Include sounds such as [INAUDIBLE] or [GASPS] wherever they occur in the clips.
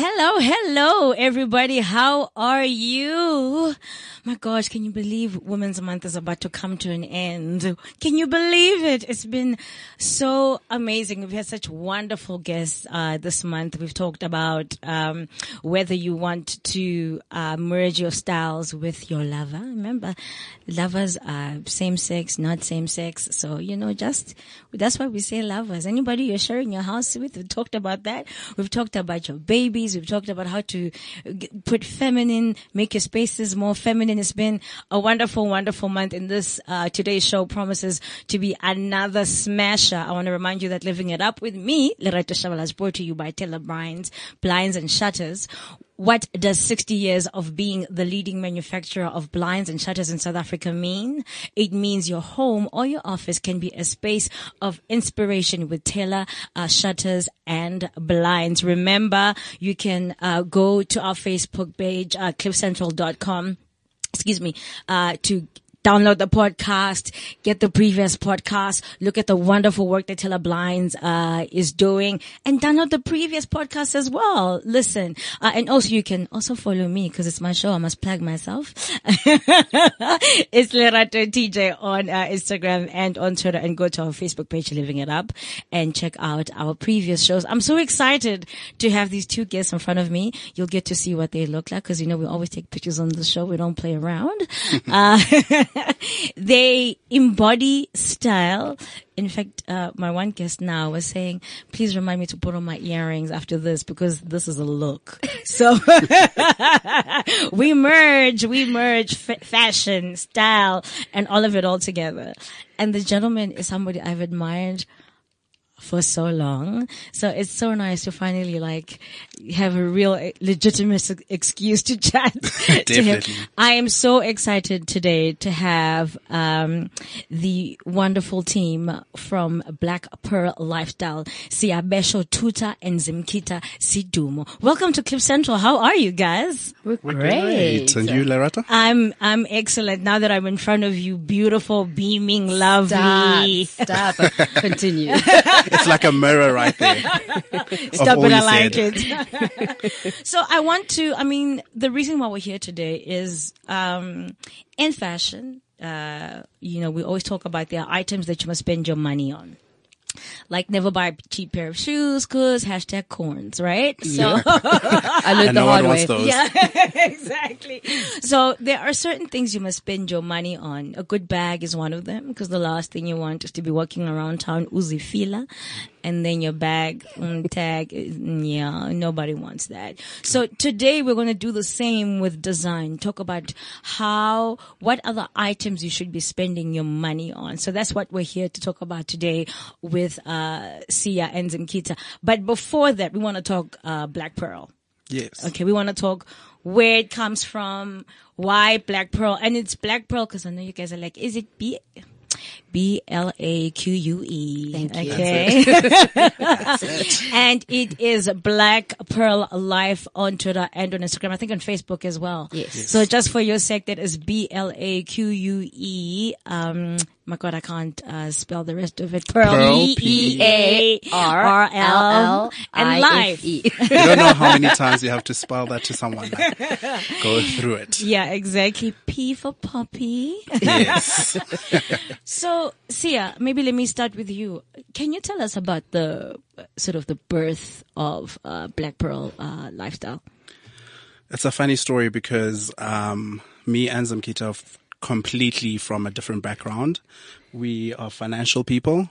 Hello, hello, everybody. How are you? My gosh, can you believe Women's Month is about to come to an end? Can you believe it? It's been so amazing. We've had such wonderful guests uh, this month. We've talked about um, whether you want to uh, merge your styles with your lover. Remember, lovers are same sex, not same sex. So you know, just that's why we say lovers. Anybody you're sharing your house with, we've talked about that. We've talked about your babies. We've talked about how to put feminine, make your spaces more feminine. It's been a wonderful, wonderful month. And this uh, today's show promises to be another smasher. I want to remind you that living it up with me, Lerato Shavala, is brought to you by Taylor Blinds, Blinds and Shutters. What does 60 years of being the leading manufacturer of blinds and shutters in South Africa mean? It means your home or your office can be a space of inspiration with Taylor uh, shutters and blinds. Remember, you can uh, go to our Facebook page, uh, cliffcentral.com excuse me, uh, to download the podcast, get the previous podcast, look at the wonderful work that Taylor Blinds, uh, is doing and download the previous podcast as well. Listen, uh, and also you can also follow me because it's my show. I must plug myself. [LAUGHS] it's Lerato TJ on uh, Instagram and on Twitter and go to our Facebook page, Living It Up and check out our previous shows. I'm so excited to have these two guests in front of me. You'll get to see what they look like because you know we always take pictures on the show. We don't play around. [LAUGHS] [LAUGHS] [LAUGHS] they embody style. In fact, uh, my one guest now was saying, please remind me to put on my earrings after this because this is a look. [LAUGHS] So [LAUGHS] we merge, we merge f- fashion, style, and all of it all together. And the gentleman is somebody I've admired for so long. So it's so nice to finally like have a real eh, legitimate excuse to chat [LAUGHS] [LAUGHS] to him. Definitely. I am so excited today to have um, the wonderful team from Blaque Pearl Lifestyle, Siabesho Tuta and Zimkita Sidumo. Welcome to Cliff Central. How are you guys? We're Great. And you, Lerato? I'm I'm excellent now that I'm in front of you. Beautiful, beaming, lovely. Stop. Stop. [LAUGHS] Continue. It's like a mirror right there. [LAUGHS] Stop it, I like said. it. so I want to, I mean, the reason why we're here today is, um, in fashion, uh, you know, we always talk about there are items that you must spend your money on. Like never buy a cheap pair of shoes, cause hashtag corns, right? So, [LAUGHS] I learned [LAUGHS] And the no hard one way. wants those. yeah, [LAUGHS] exactly. So there are certain things you must spend your money on. A good bag is one of them because the last thing you want is to be walking around town Uzi fila and then your bag mm, tag. Yeah, nobody wants that. So today we're going to do the same with design. Talk about how, what other items you should be spending your money on. So that's what we're here to talk about today with, uh, Sia and Zimkita. But before that, we want to talk, uh, Blaque Pearl. Yes. Okay, we want to talk where it comes from, why Blaque Pearl, and it's Blaque Pearl because I know you guys are like, is it B? B L A Q U E. Thank you. Okay. [LAUGHS] and it is Blaque Pearl Life on Twitter and on Instagram. I think on Facebook as well. Yes. Yes. So just for your sake, that is B L A Q U E. Um, my God, I can't uh, spell the rest of it. Pearl, Pearl, E A R L and life. You [LAUGHS] don't know how many times you have to spell that to someone. Like, [LAUGHS] go through it. Yeah, exactly. P for puppy. Yes. So, Sia, maybe let me start with you. Can you tell us about the uh, sort of the birth of uh, Blaque Pearl uh, lifestyle? It's a funny story because um, me and Zimkita are f- completely from a different background. We are financial people.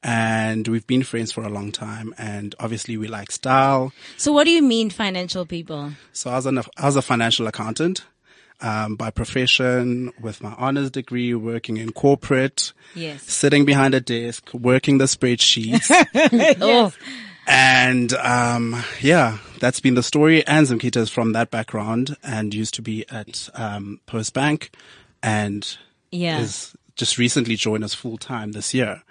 And we've been friends for a long time, and obviously we like style. So, what do you mean, financial people? So I was, an, I was a financial accountant um, by profession, with my honors degree, working in corporate, Yes. sitting behind a desk, working the spreadsheets. [LAUGHS] Oh, And um, yeah, that's been the story. And Zimkita is from that background and used to be at um, Post Bank, and Yeah. is just recently joined us full time this year.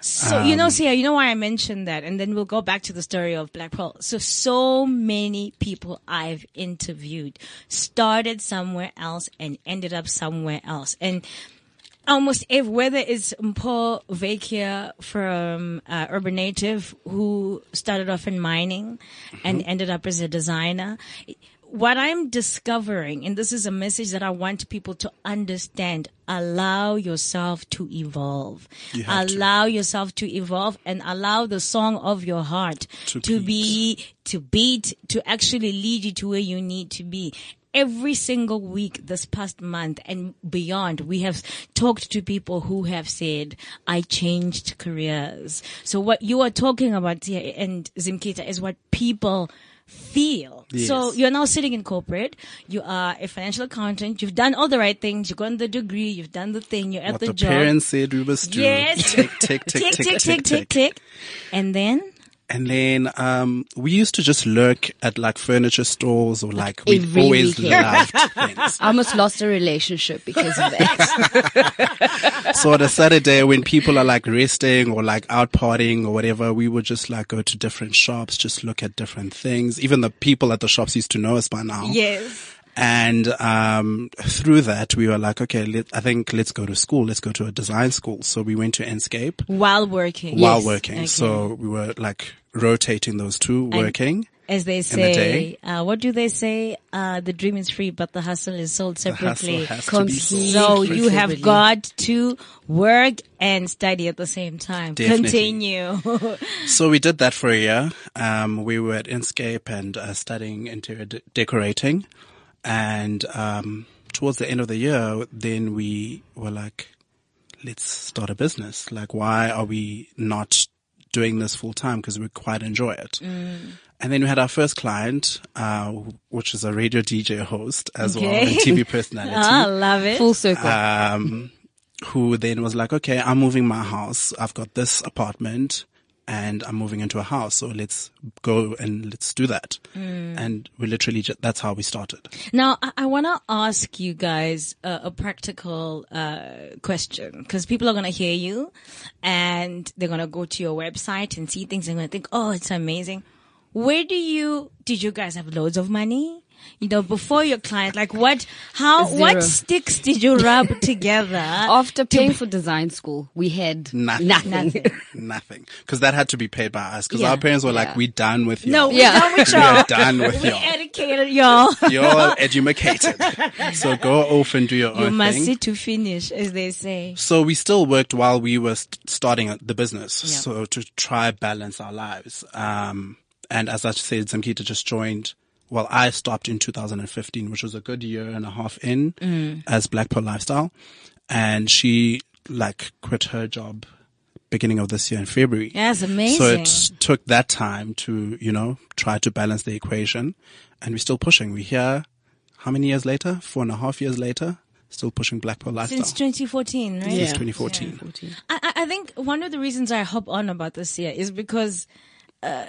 So you know, Sia, you know why I mentioned that, and then we'll go back to the story of Blaque Pearl. So so many people I've interviewed started somewhere else and ended up somewhere else, and almost if whether it's Paul Vakia from uh, Urban Native who started off in mining and ended up as a designer. What I'm discovering, and this is a message that I want people to understand, allow yourself to evolve. You have to. allow yourself to evolve and allow the song of your heart To to be, to beat, to actually lead you to where you need to be every single week this past month and beyond, we have talked to people who have said, I changed careers. So what you are talking about here and Zimkita is what people feel. So you're now sitting in corporate. You are a financial accountant. You've done all the right things. You've gotten the degree. You've done the thing. You're at What the, the, job. parents said we must do. Yes. Tick, tick, tick, [LAUGHS] tick, tick, tick, tick, tick. And then And then um, we used to just lurk at like furniture stores or like we every always weekend. loved [LAUGHS] things. I almost lost a relationship because of that. [LAUGHS] So on a Saturday when people are like resting or like out partying or whatever, we would just like go to different shops, just look at different things. Even the people at the shops used to know us by now. yes. And um, through that, we were like, okay, let, I think let's go to school. Let's go to a design school. So we went to Inscape While working. while Yes. working. Okay. So we were like rotating those two, working. As they say, day. uh, what do they say? Uh, the dream is free, but the hustle is sold separately. has to be sold. So you have got to work and study at the same time. Definitely. Continue. [LAUGHS] So we did that for a year. Um, we were at Inscape and uh, studying interior de- decorating. And um, towards the end of the year, then we were like, let's start a business. Like, why are we not doing this full time? Because we quite enjoy it. And then we had our first client, uh, which is a radio DJ host as well, Okay. and TV [LAUGHS] personality I love it. Full circle. um, who then was like, okay, I'm moving my house. I've got this apartment and I'm moving into a house. So let's go and let's do that. And we literally, ju- that's how we started. Now, I, I want to ask you guys a, a practical uh, question because people are going to hear you and they're going to go to your website and see things and going to think, oh, it's amazing. Where do you, did you guys have loads of money? You know, before your client, like what, how, Zero. what sticks did you rub [LAUGHS] together? After paying for design school, we had Nothing. nothing. [LAUGHS] Nothing. Cause that had to be paid by us. Cause Yeah. our parents were Yeah. like, we done with you. no, we're Yeah. done with [LAUGHS] we y'all. are done with We y'all. educated y'all. You're educated. so go off and do your You own You must thing. see to finish, as they say. So we still worked while we were st- starting the business. Yeah. So to try balance our lives. Um, and as I said, Zimkita just joined. Well, I stopped in 2015, which was a good year and a half in Mm. as Blaque Pearl Lifestyle. And she like quit her job beginning of this year in February. That's amazing. So it took that time to, you know, try to balance the equation. And we're still pushing. We're here, how many years later? Four and a half years later, still pushing Blaque Pearl Lifestyle. Since 2014, right? Since Yeah. 2014. I, I- I think one of the reasons I hop on about this year is because uh,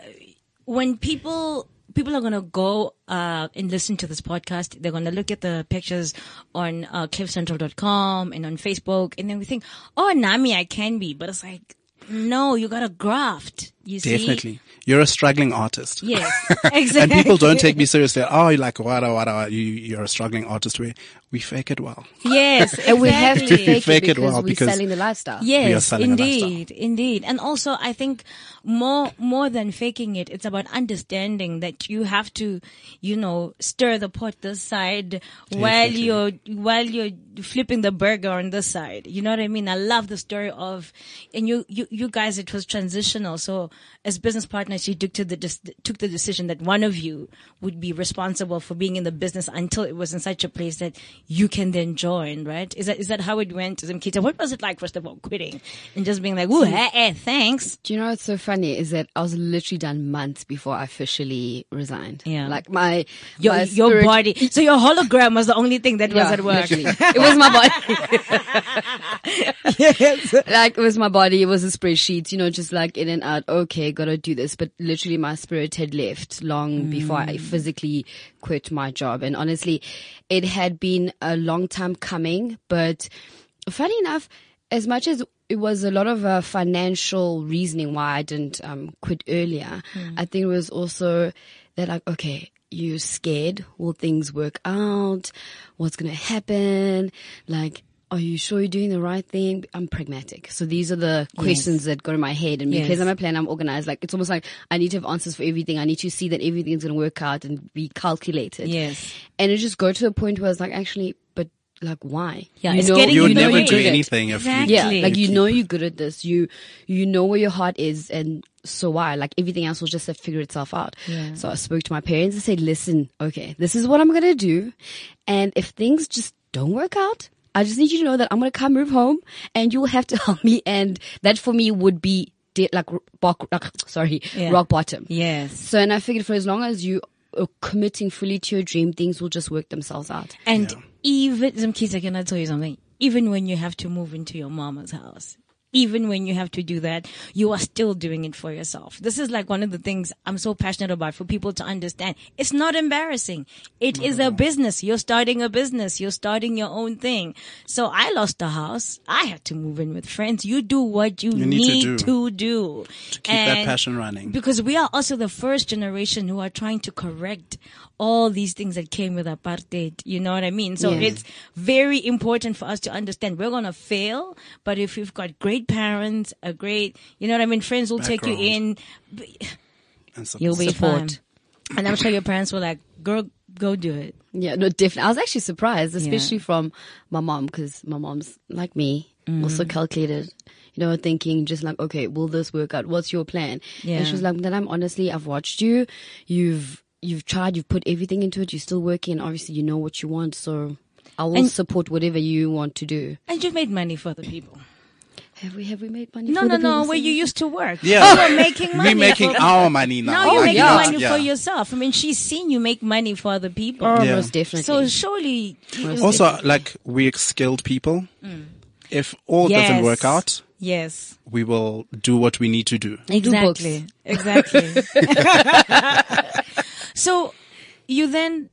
when people people are gonna go uh, and listen to this podcast, they're gonna look at the pictures on uh, cliffcentral.com and on Facebook, and then we think, "Oh, Nami, I can be," but it's like, no, you gotta graft. You see? Definitely. You're a struggling artist. Yes, [LAUGHS] exactly. and people don't take me seriously. Oh, you're like, what, what, what, you, you're a struggling artist. We, we fake it well. Yes, And [LAUGHS] we have to fake, Fake it it because well we're because- selling the lifestyle. We are Yes, selling a lifestyle. indeed, indeed. And also I think more, more than faking it, it's about understanding that you have to, you know, stir the pot this side while you're, while you're flipping the burger on this side. You know what I mean? I love the story of, and you, you, you guys, it was transitional. So as business partners, you took to the, took the decision that one of you would be responsible for being in the business until it was in such a place that you can then join, right? Is that, is that how it went, Zimkita? What was it like, first of all, quitting and just being like, ooh, eh, eh, thanks. Do you know what's so funny is that I was literally done months before I officially resigned. Yeah. Like my, Your, my your spirit- body. So your hologram was the only thing that was Yeah, at work. it was my body. [LAUGHS] yes. like it was my body. It was a spreadsheet, you know, just like in and out. Okay, gotta do this. But literally my spirit had left long before I physically quit my job. And honestly, it had been a long time coming, but funny enough, as much as it was a lot of uh, financial reasoning why I didn't um, quit earlier, I think it was also that like, okay, you're scared. Will things work out? What's going to happen? Like, are you sure you're doing the right thing? I'm pragmatic. So these are the questions that go to my head. And because Yes. I'm a planner, I'm organized. Like it's almost like I need to have answers for everything. I need to see that everything's going to work out and be calculated. Yes. And it just go to a point where it's like, actually, but like why? Yeah, you it's know, getting You in would the never way. do anything if Exactly. you Yeah, like you know you're good at this. You you know where your heart is, and so why? Like everything else will just have figure itself out. Yeah. So I spoke to my parents and said, "Listen, okay, this is what I'm gonna do, and if things just don't work out, I just need you to know that I'm gonna come move home, and you will have to [LAUGHS] help me. And that for me would be de- like rock, like, sorry, Yeah. rock bottom. Yes. So and I figured for as long as you are committing fully to your dream, things will just work themselves out. And even some kids, I cannot tell you something. Even when you have to move into your mama's house, even when you have to do that, you are still doing it for yourself. This is like one of the things I'm so passionate about for people to understand. It's not embarrassing. It is a business. You're starting a business. You're starting your own thing. So I lost a house. I had to move in with friends. You do what you, You need to do. to do. to keep that passion running. Because we are also the first generation who are trying to correct all these things that came with apartheid. You know what I mean? So Yeah. it's very important for us to understand we're going to fail, but if you've got great parents, a great, you know what I mean? Friends will take you in. and support. You'll be Support. fine. And I'm sure your parents were like, girl, go do it. Yeah, no, definitely. I was actually surprised, especially from my mom, because my mom's like me, Mm. also calculated. You know, thinking just like, okay, will this work out? What's your plan? Yeah. And she was like, then I'm honestly, I've watched you. You've, you've tried, you've put everything into it. You're still working. And obviously, you know what you want. So I will And- support whatever you want to do. And you've made money for the people. Have we, have we made money? No, for no, the no, where you used to work. Yeah. You were making [LAUGHS] money. we making our money now. now you're Oh, making yeah. money Yeah. for yourself. I mean, she's seen you make money for other people. Oh, Yeah. most definitely. So surely, Also, like we're skilled people. If all doesn't Mm. Work out, yes, we will do what we need to do. exactly, exactly. [LAUGHS] [LAUGHS] so you then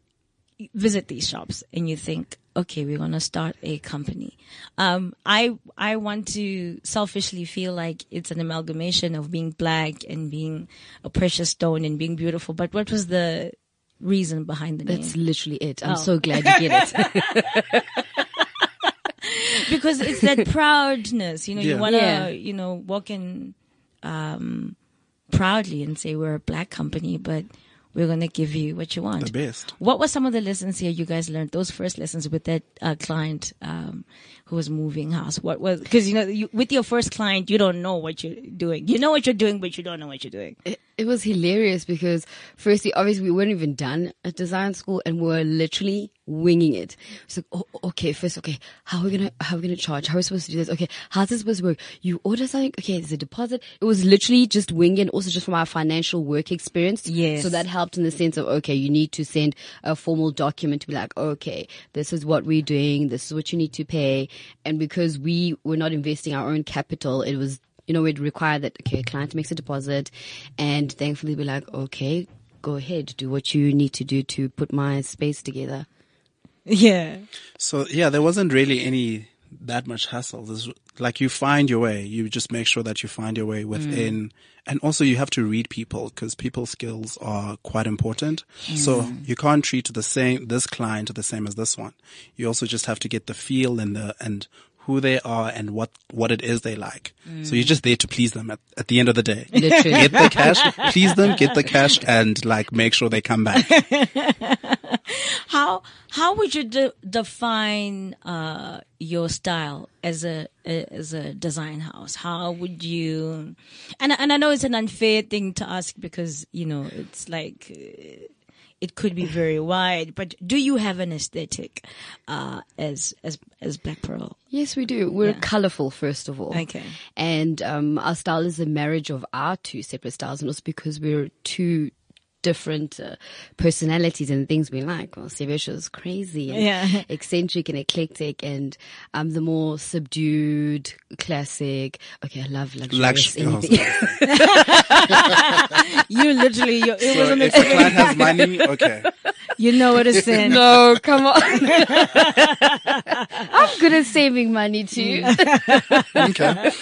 visit these shops and you think, okay, we're gonna start a company. Um, I I want to selfishly feel like it's an amalgamation of being black and being a precious stone and being beautiful. But what was the reason behind the name? That's literally it. I'm Oh. so glad you get it. [LAUGHS] because it's that proudness, you know, you want to, Yeah. you know, walk in, um, proudly and say we're a black company, but we're going to give you what you want. The best. What were some of the lessons here you guys learned? Those first lessons with that uh, client um, who was moving house. What was because you know you, with your first client you don't know what you're doing. You know what you're doing, but you don't know what you're doing. It, was hilarious because firstly, obviously we weren't even done at design school and we were literally winging it. It's like, oh, okay, first, okay, how are we gonna, how are we gonna charge? How are we supposed to do this? Okay, how's this supposed to work? You order something, okay, there's a deposit. It was literally just winging also just from our financial work experience. Yes. So that helped in the sense of, okay, you need to send a formal document to be like, okay, this is what we're doing, this is what you need to pay. And because we were not investing our own capital, it was you know, we'd require that, okay, client makes a deposit and thankfully be like, okay, go ahead, do what you need to do to put my space together. Yeah. So yeah, there wasn't really any that much hassle. There's, like you find your way. You just make sure that you find your way within, mm. and also you have to read people because people skills are quite important. Mm. So you can't treat the same this client the same as this one. You also just have to get the feel and the and who they are and what what it is they like. So you're just there to please them at, at the end of the day. Literally. Get the cash, please them, get the cash, and like make sure they come back. [LAUGHS] How how would you de- define uh, your style as a as a design house? How would you? And and I know it's an unfair thing to ask because you know it's like uh, it could be very wide. But do you have an aesthetic uh, as as as Blaque Pearl? Yes, we do. We're colorful, first of all. Okay. And um, our style is a marriage of our two separate styles, and also because we're two different uh, personalities and things we like. Well, is crazy and Yeah. [LAUGHS] eccentric and eclectic, and I'm the more subdued, classic. Okay, I love luxurious. Lux- oh, anything. [LAUGHS] [LAUGHS] You literally, you, it So was on if the the client has money, okay. You know what it's saying. no, come on. I'm good at saving money too. Okay.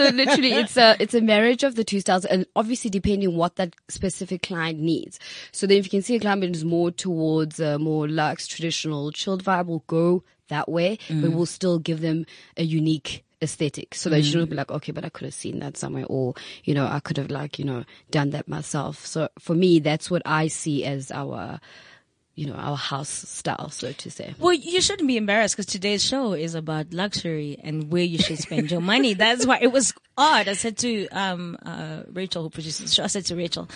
So literally, it's a it's a marriage of the two styles, and obviously depending what that specific client needs. So then, if you can see a client that is more towards a more luxe, traditional, chilled vibe, will go that way, Mm. but we'll still give them a unique aesthetic so Mm. they shouldn't be like, okay, but I could have seen that somewhere or, you know, I could have like, you know, done that myself. So for me, that's what I see as our, you know, our house style, so to say. Well, you shouldn't be embarrassed because today's show is about luxury and where you should spend your money. [LAUGHS] That's why it was odd. I said to um, uh, Rachel, who produces the show, I said to Rachel,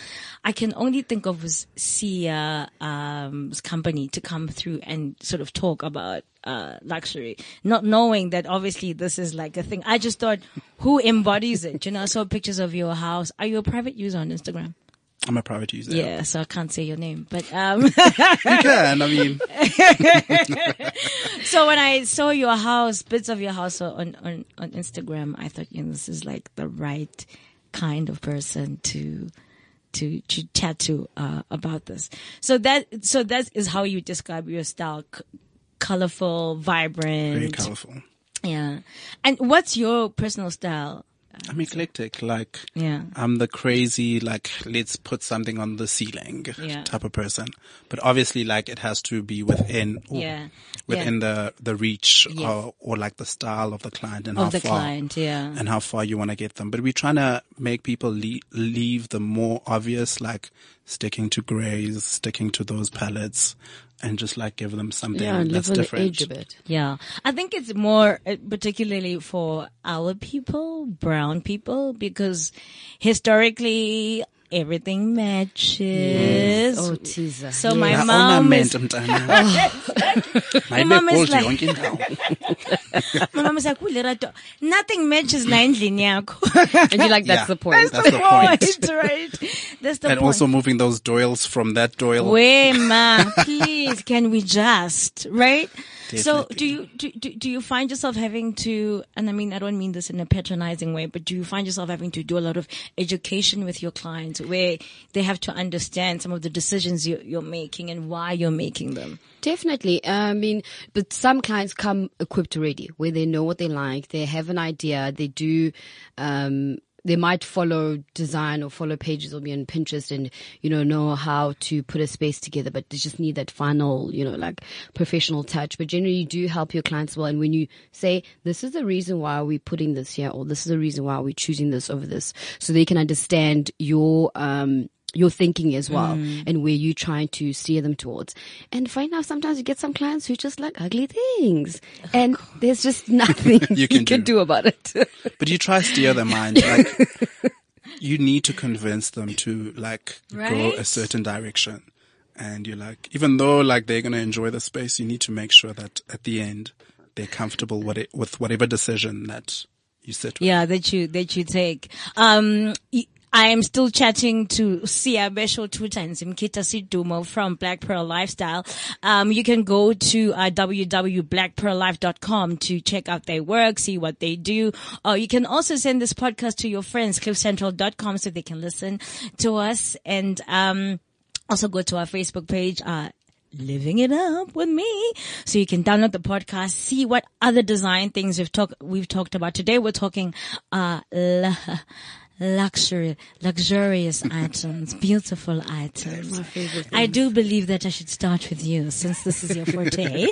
I can only think of Sia um, company to come through and sort of talk about uh, luxury, not knowing that obviously this is like a thing. I just thought, who embodies it? You know, I saw pictures of your house. Are you a private user on Instagram? I'm a private user. Yeah, so I can't say your name, but um. [LAUGHS] You can. I mean, [LAUGHS] So when I saw your house, bits of your house on, on, on Instagram, I thought, you know, this is like the right kind of person to, to, to chat to, uh, about this. So that, so that is how you describe your style. C- colorful, vibrant. very colorful. Yeah. And what's your personal style? I'm eclectic. Like, Yeah. I'm the crazy, like, let's put something on the ceiling Yeah. type of person. But obviously, like, it has to be within, ooh, Yeah. within the, the reach Yes. or, or like the style of the client and Of how the far. client, yeah. And how far you want to get them. But we're trying to make people le- leave the more obvious, like sticking to grays, sticking to those palettes and just like give them something Yeah, that's live different. edge a bit. Yeah. I think it's more uh, particularly for our people, brown people, because historically everything matches. Oh, teaser. So my Ja, [LAUGHS] oh. mom is. [LAUGHS] [LAUGHS] My mom is like- my mom is like, "Ooh, Lerato, nothing matches la endlini yakho." And you're like, that's Yeah. the point. That's the point. right? That's the And point. also moving those doils from that doil. Wait, ma, please, can we just, right? So do you, do, do, do you find yourself having to, and I mean, I don't mean this in a patronizing way, but do you find yourself having to do a lot of education with your clients where they have to understand some of the decisions you, you're making and why you're making them? Definitely. I mean, but some clients come equipped already where they know what they like. They have an idea. They do, um, they might follow design or follow pages or be on Pinterest and, you know, know how to put a space together, but they just need that final, you know, like professional touch. But generally you do help your clients well. And when you say, this is the reason why we're putting this here or this is the reason why we're choosing this over this, so they can understand your, um, your thinking as well Mm. and where you're trying to steer them towards. And find out sometimes you get some clients who just like ugly things and there's just [LAUGHS] nothing [LAUGHS] you can can, do. do. about it. [LAUGHS] But you try steer their mind. Like, you need to convince them to like go a certain direction. And you're like, even though like they're going to enjoy the space, you need to make sure that at the end they're comfortable with it, with whatever decision that you sit with. Yeah, that you, that you take. Um, y- I am still chatting to Sia Besho Tuta and Zimkita Sidumo from Blaque Pearl Lifestyle. Um, you can go to uh, www.blaquepearllife.com to check out their work, see what they do. Or you can also send this podcast to your friends, cliffcentral.com so they can listen to us. And, um, also go to our Facebook page, uh, living it up with me. So you can download the podcast, see what other design things we've talked, we've talked about. Today we're talking, uh, luxury, luxurious [LAUGHS] items, beautiful items. I do believe that I should start with you since this is your forte.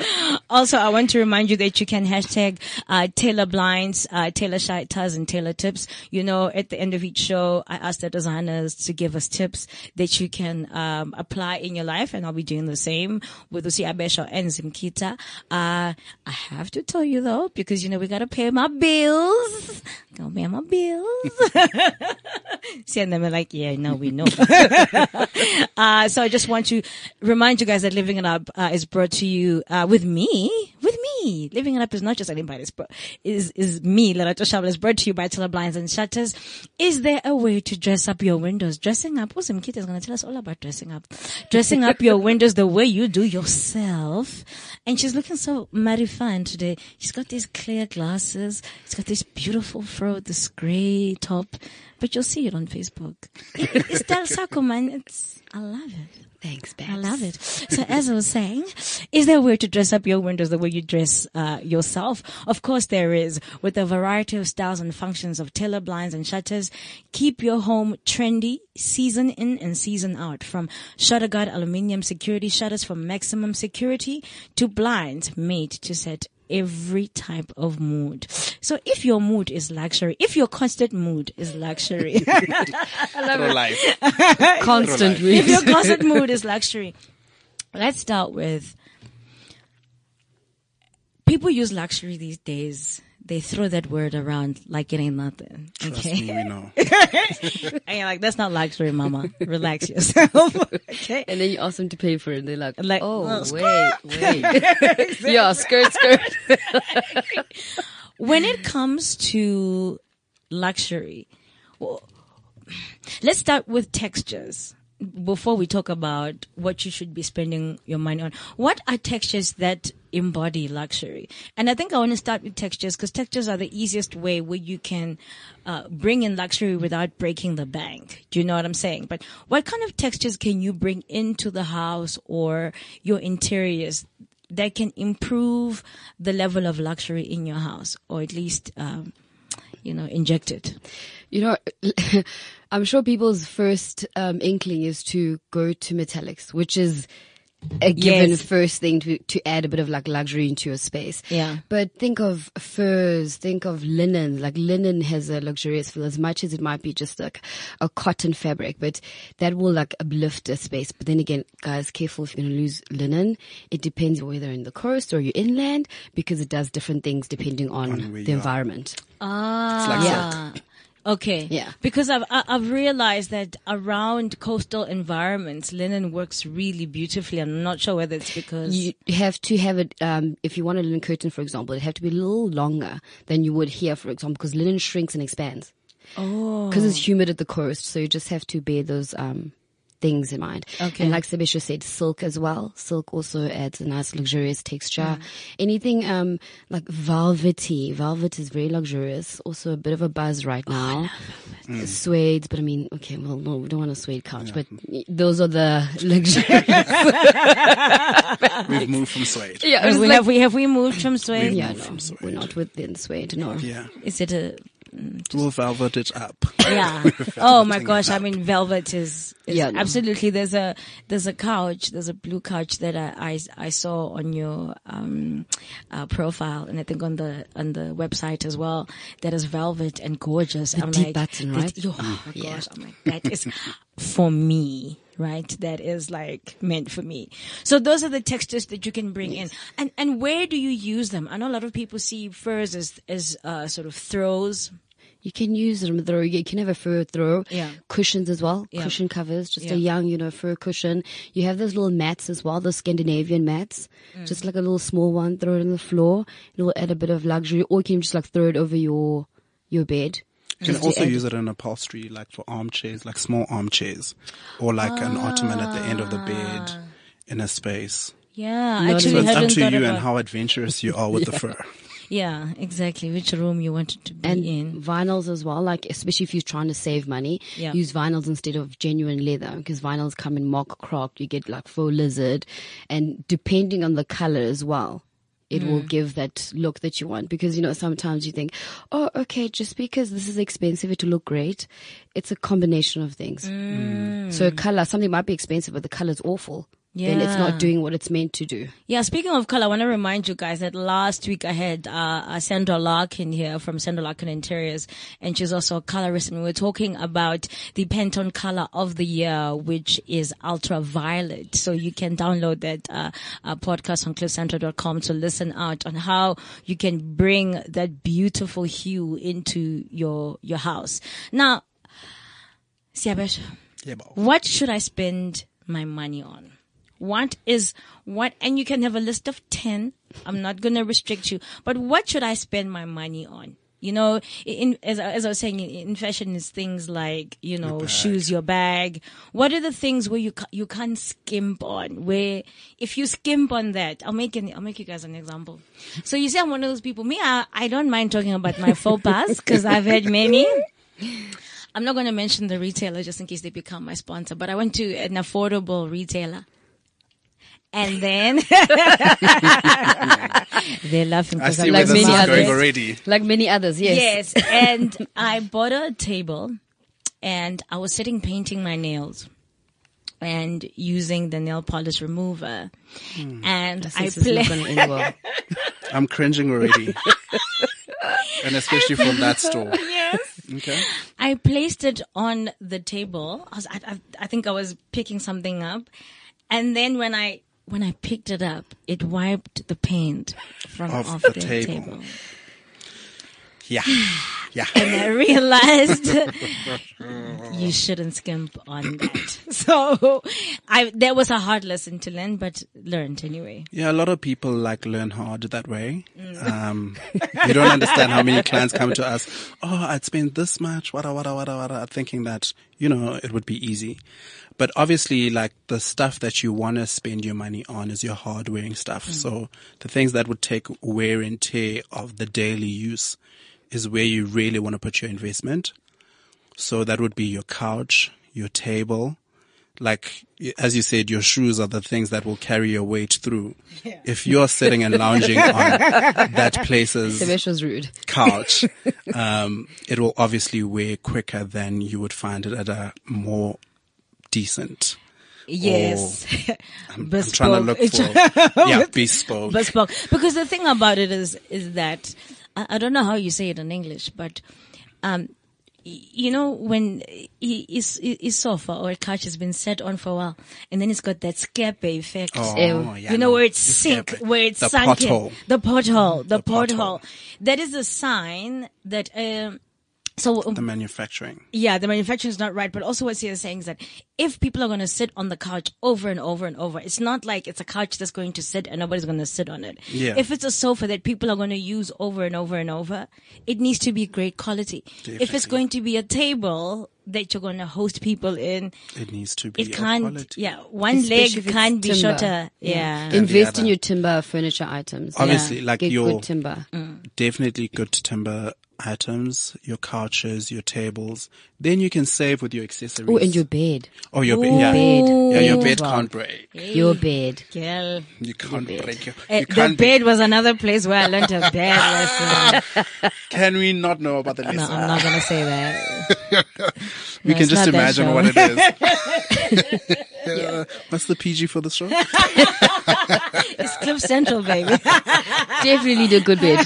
[LAUGHS] also, I want to remind you that you can hashtag uh, Taylor Blinds, uh, Taylor Shutters, and Taylor Tips. You know, at the end of each show, I ask the designers to give us tips that you can um, apply in your life, and I'll be doing the same with Usi Abesha and Zimkita. Uh, I have to tell you though, because you know we gotta pay my bills. Pay my bills. [LAUGHS] See, and like, yeah, no, we know. [LAUGHS] uh, so I just want to remind you guys that Living It Up uh, is brought to you uh, with me. With me. Living It Up is not just anybody. It's bro- is is me, Lerato Shabla. is brought to you by Taylor Blinds and Shutters. Is there a way to dress up your windows? Dressing up. Awesome Kit is going to tell us all about dressing up. Dressing up your windows the way you do yourself. And she's looking so mighty fine today. She's got these clear glasses. She's got this beautiful fro, this grey top. But you'll see it on Facebook. It- it's Del Sako, man. It's, I love it. Thanks, babes. I love it. So as I was saying, is there a way to dress up your windows the way you dress uh, yourself? Of course there is. With a variety of styles and functions of Taylor blinds and shutters, keep your home trendy, season in and season out. From shutter guard aluminium security shutters for maximum security to blinds made to set every type of mood. So if your mood is luxury, if your constant mood is luxury, [LAUGHS] Through life. [LAUGHS] Constant if your constant mood is luxury, let's start with people use luxury these days. They throw that word around like it ain't nothing. Trust Okay. me, we know. [LAUGHS] And you're like, that's not luxury, mama. Relax yourself. [LAUGHS] okay. And then you ask them to pay for it, and they're like, Like, "Oh, uh, wait, wait, [LAUGHS] yeah, skirt, skirt." When it comes to luxury, well, let's start with textures before we talk about what you should be spending your money on. What are textures that embody luxury? And I think I want to start with textures because textures are the easiest way where you can uh, bring in luxury without breaking the bank. Do you know what I'm saying? But what kind of textures can you bring into the house or your interiors that can improve the level of luxury in your house or at least, um, you know, inject it? You know, [LAUGHS] I'm sure people's first um, inkling is to go to metallics, which is a given Yes. first thing to to add a bit of like luxury into your space. Yeah. But think of furs, think of linen. Like linen has a luxurious feel as much as it might be just like a cotton fabric, but that will like uplift a space. But then again, guys, careful if you're going to lose linen. It depends whether in the coast or you're inland because it does different things depending on, On the you are. environment. Ah, like yeah. Okay. Yeah. Because I've I've realized that around coastal environments, linen works really beautifully. I'm not sure whether it's because You have to have it, um, if you want a linen curtain, for example, it have to be a little longer than you would here, for example, because linen shrinks and expands. oh Because it's humid at the coast, so you just have to bear those, um, things in mind. Okay. And like Sabisha said, silk as well. Silk also adds a nice luxurious texture. Mm. Anything, um, like velvety. Velvet is very luxurious. Also a bit of a buzz right Oh, now. Suede, but I mean, okay, well, no, we don't want a suede couch, but those are the [LAUGHS] luxury. We've moved from suede. yeah, have we, have we have we moved from suede? We've Yeah, moved no, from suede. we're not within suede. No. Yeah. Is it a We'll velvet it up. yeah? [LAUGHS] oh my gosh! I mean, velvet is, is Yeah, no. absolutely. There's a there's a couch. There's a blue couch that I I, I saw on your um uh, profile, and I think on the on the website as well. That is velvet and gorgeous. I'm deep like, button, that- right? oh my Yeah. gosh! I'm like, that is for me. Right, that is like meant for me. So those are the textures that you can bring in, and and where do you use them? I know a lot of people see furs as as uh, sort of throws. You can use them throw. You can have a fur throw. Yeah. Cushions as well. Yeah. Cushion covers. Just Yeah. a young, you know, fur cushion. You have those little mats as well. Those Scandinavian mats. Mm. Just like a little small one. Throw it on the floor. It will add a bit of luxury. Or you can just like throw it over your your bed. You can also add- use it in upholstery, like for armchairs, like small armchairs, or like an ottoman at the end of the bed ah. in a space. Yeah, Not actually, So it's hadn't up to you and how adventurous you are with the [LAUGHS] fur. Yeah, exactly. Which room you wanted to be and in? vinyls as well. Like especially if you're trying to save money, Yeah. use vinyls instead of genuine leather because vinyls come in mock croc. You get like faux lizard, and depending on the color as well. It will hmm. give that look that you want because you know sometimes you think, oh, okay, just because this is expensive, it will look great. It's a combination of things. Hmm. So a color, something might be expensive, but the color is awful. Then it's not doing what it's meant to do. Yeah, speaking of color, I want to remind you guys that last week I had uh, uh, Sandra Larkin here from Sandra Larkin Interiors, and she's also a colorist, and we were talking about the Pantone color of the year, which is ultraviolet. So you can download that uh, uh, podcast on cliffcentral.com to listen out on how you can bring that beautiful hue into your your house. Now, Siabesh, Yeah, what should I spend my money on? What is what, and you can have a list of 10. I'm not going to restrict you, but what should I spend my money on? You know, in, as, I- as I was saying, in, fashion is things like, you know, shoes, your bag. What are the things where you, you can't skimp on? Where if you skimp on that, I'll make an, I'll make you guys an example. So you see, I'm one of those people. Me, I, I don't mind talking about my faux pas because I've had many. I'm not going to mention the retailer just in case they become my sponsor, but I went to an affordable retailer. And then [LAUGHS] [LAUGHS] they're laughing because I'm like many others. already. Like many others, yes. Yes, and [LAUGHS] I bought a table, and I was sitting painting my nails, and using the nail polish remover, hmm. and I This is not played. going to end well. I'm cringing already. and especially from that store. Yes. Okay. I placed it on the table. I, was, I, I, I think I was picking something up, and then when I when I picked it up, it wiped the paint from Off off, the the, table. table. Yeah. [SIGHS] [SIGHS] [SIGHS] Yeah. [LAUGHS] and I realized [LAUGHS] you shouldn't skimp on that. [LAUGHS] So I that was a hard lesson to learn, but learned anyway. Yeah, a lot of people like learn hard that way. Um, you don't understand how many clients come to us. Oh, I'd spend this much, wada, wada, wada, wada, thinking that, you know, it would be easy. But obviously, like the stuff that you want to spend your money on is your hard wearing stuff. So the things that would take wear and tear of the daily use is where you really want to put your investment. So that would be your couch, your table, like as you said, your shoes are the things that will carry your weight through. If you're sitting and lounging on [LAUGHS] that place's rude. couch, [LAUGHS] um, it will obviously wear quicker than you would find it at a more decent. Yes, [LAUGHS] I'm, I'm trying to look for yeah bespoke. bespoke. Because the thing about it is, is that I, don't know how you say it in English, but um, you know when is is sofa or a couch has been set on for a while, and then it's got that scape effect. Oh, Ew. yeah, you know no, where it's sink, where it's the sunken, pothole. the pothole, the, The pothole. pothole. That is a sign that. Um, so um, The manufacturing. yeah, the manufacturing is not right, but also what you're saying is that if people are going to sit on the couch over and over and over, it's not like it's a couch that's going to sit and nobody's going to sit on it. Yeah. If it's a sofa that people are going to use over and over and over, it needs to be great quality. If it's going to be a table that you're going to host people in, It needs to be it can't, quality. yeah, one Especially leg can't be timber. shorter. Yeah. And the Invest in your timber furniture items. Obviously, Yeah. like Get your- good timber. Mm. definitely good timber items, your couches, your tables. Then you can save with your accessories. Oh, and your bed. oh, your bed. Yeah, Bed. yeah, your Bed bed can't break. Your bed. Girl. You can't break your. Eh, You the can't. be- bed was another place where I learned a bad [LAUGHS] lesson. can we not know about the No, lesson? I'm not going to say that. [LAUGHS] we No, can just imagine what it is. [LAUGHS] Uh, what's the PG for the show? It's Cliff Central, baby. Definitely need a good bed.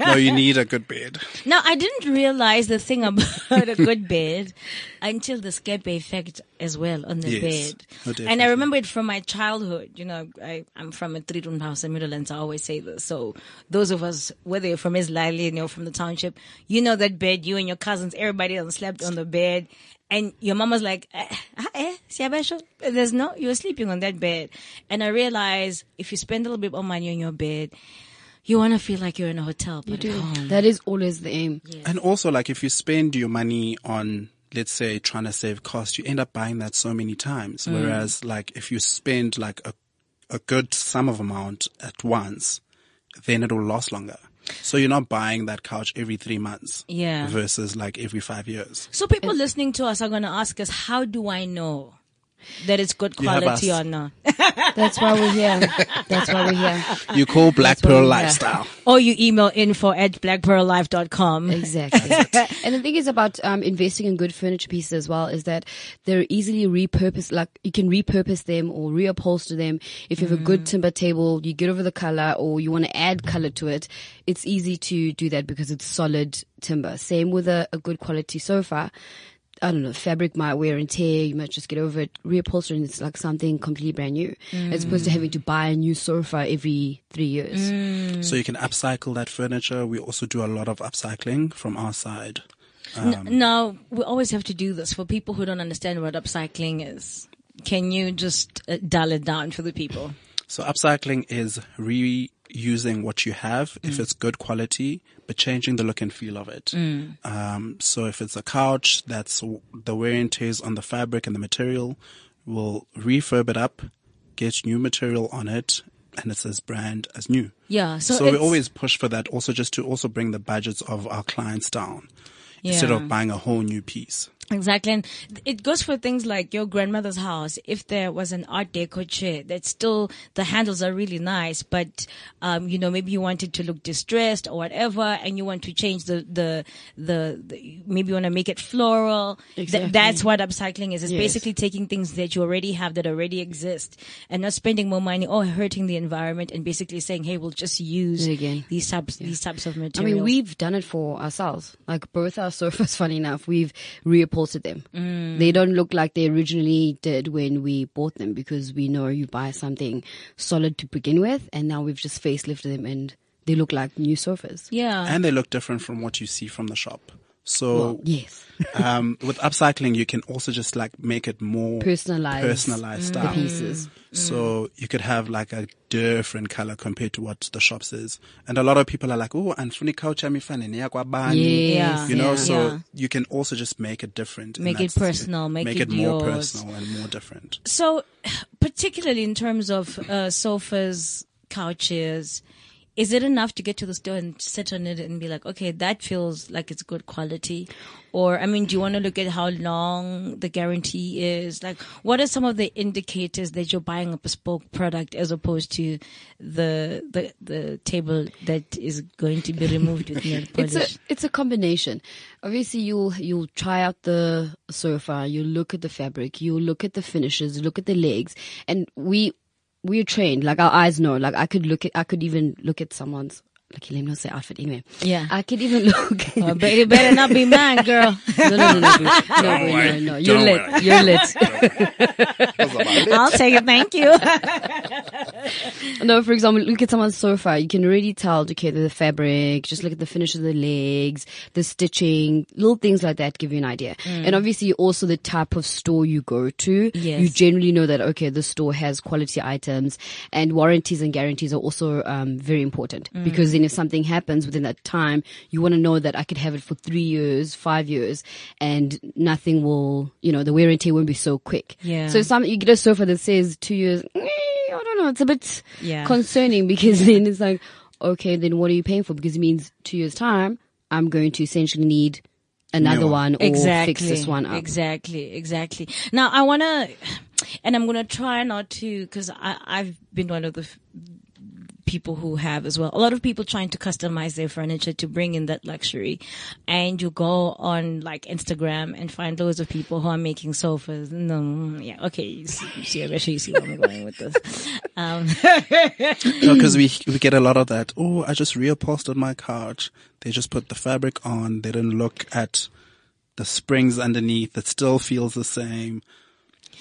no, you need a good bed. Now, I didn't realize the thing about a good bed until the scape effect as well on the Yes. bed. And I remember it from my childhood. You know, I, I'm from a three-room house in Meadowlands. I always say this. So those of us, whether you're from Islali or you're from the township, you know that bed, you and your cousins, everybody else slept on the bed. And your mama's like, eh, ah, eh, there's no, you're sleeping on that bed. And I realized if you spend a little bit more money on your bed, you want to feel like you're in a hotel, but at home. That is always the aim. And also, like, if you spend your money on, let's say, trying to save cost, you end up buying that so many times. Mm. Whereas, like, if you spend like a, a good sum of amount at once, then it will last longer. So you're not buying that couch every three months. Yeah. Versus like every five years. So people listening to us are going to ask us, how do I know that it's good You quality or not? [LAUGHS] That's why we're here. That's why we're here. You call Black what Pearl. Lifestyle. or you email info at blaquepearllife.com. Exactly. [LAUGHS] and the thing is about um, investing in good furniture pieces as well is that they're easily repurposed. Like you can repurpose them or reupholster them. If you have a good timber table, you get over the color or you want to add color to it. It's easy to do that because it's solid timber. Same with a, a good quality sofa. I don't know, fabric might wear and tear. You might just get over it, reupholster, and it's like something completely brand new, as opposed to mm. having to buy a new sofa every three years. Mm. So you can upcycle that furniture. We also do a lot of upcycling from our side. N- um, now, we always have to do this for people who don't understand what upcycling is. Can you just uh, dial it down for the people? So upcycling is reusing what you have if it's good quality, but changing the look and feel of it. Um, so if it's a couch, that's the wear and tears on the fabric and the material. We'll refurb it up, get new material on it, and it's as brand as new. Yeah. So, So, we always push for that also just to also bring the budgets of our clients down instead of buying a whole new piece. Exactly. And it goes for things like your grandmother's house. If there was an art deco chair that still, the handles are really nice, but, um, you know, maybe you wanted to look distressed or whatever, and you want to change the, the, the, the maybe you want to make it floral. Th- Exactly. that's what upcycling is. It's Yes. basically taking things that you already have that already exist and not spending more money or hurting the environment and basically saying, hey, we'll just use again. these types, these types of materials. I mean, we've done it for ourselves. Like both our [LAUGHS] sofas, funny enough, we've reupholstered them. Mm. They don't look like they originally did when we bought them because we know you buy something solid to begin with, and now we've just facelifted them and they look like new sofas. yeah. and they look different from what you see from the shop. So Yes, [LAUGHS] um, with upcycling, you can also just like make it more personalized, personalized style. pieces. So you could have like a different color compared to what the shops is. And a lot of people are like, oh, and funi couch amifane ni ya kwa bani." Yes, You know, yeah. so Yeah. you can also just make it different. Make it personal, make it more yours. personal and more different. So, [SIGHS] particularly in terms of uh, sofas, couches, is it enough to get to the store and sit on it and be like, okay, that feels like it's good quality? Or, I mean, do you want to look at how long the guarantee is? Like, what are some of the indicators that you're buying a bespoke product as opposed to the the the table that is going to be removed with nail [LAUGHS] It's a it's a combination. Obviously, you'll you'll try out the sofa, you look at the fabric, you look at the finishes, look at the legs, and we we're trained. Like our eyes know. Like I could look at I could even look at someone's. Like let me not say outfit anyway. Yeah. I could even [LAUGHS] look. Oh, but it better not be [LAUGHS] mine, girl. no, no, no, no, no, no, no, no. You're Don't lit. worry. You're lit. [LAUGHS] I'll take it. Thank you. No, for example, look at someone's sofa. You can already tell, okay, the fabric, just look at the finish of the legs, the stitching, little things like that give you an idea. And obviously also the type of store you go to. Yes. You generally know that, okay, the store has quality items and warranties and guarantees are also, um, very important because then if something happens within that time, you want to know that I could have it for three years, five years and nothing will, you know, the wear and tear won't be so quick. Yeah. So some, you get a sofa that says two years, eh, I don't know, it's a bit Yeah. concerning because [LAUGHS] then it's like, okay, then what are you paying for? Because it means two years time, I'm going to essentially need another New one or exactly. fix this one up. Exactly, exactly. Now I want to, and I'm going to try not to, cause I, I've been one of the f- people who have as well. A lot of people trying to customize their furniture to bring in that luxury. And you go on like Instagram and find loads of people who are making sofas. No, yeah, okay. You see, you see, I'm sure you see where I'm going with this. [LAUGHS] Um, No, because we we get a lot of that. Oh, I just reupholstered my couch. They just put the fabric on. They didn't look at the springs underneath. It still feels the same.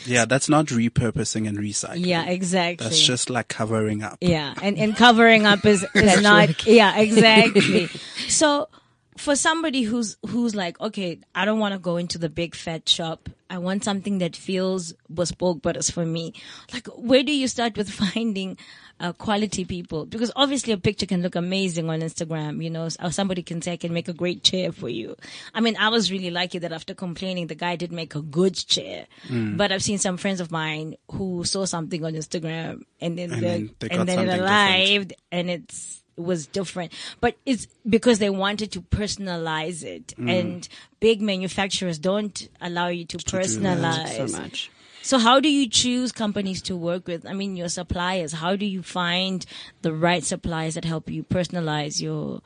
Yeah, that's not repurposing and recycling. yeah, exactly. That's just like covering up. Yeah, and, and covering up is, [LAUGHS] is not, yeah, exactly. so for somebody who's, who's like, okay, I don't want to go into the big fat shop. I want something that feels bespoke, but it's for me. Like, where do you start with [LAUGHS] finding uh, quality people? Because obviously a picture can look amazing on Instagram, you know, or somebody can say, I can make a great chair for you. I mean, I was really lucky that after complaining, the guy did make a good chair. But I've seen some friends of mine who saw something on Instagram and then, And then they got and then it something different. arrived and it's, it was different, but it's because they wanted to personalize it Mm. and big manufacturers don't allow you to, personalize so much. So how do you choose companies to work with? I mean, your suppliers. How do you find the right suppliers that help you personalize your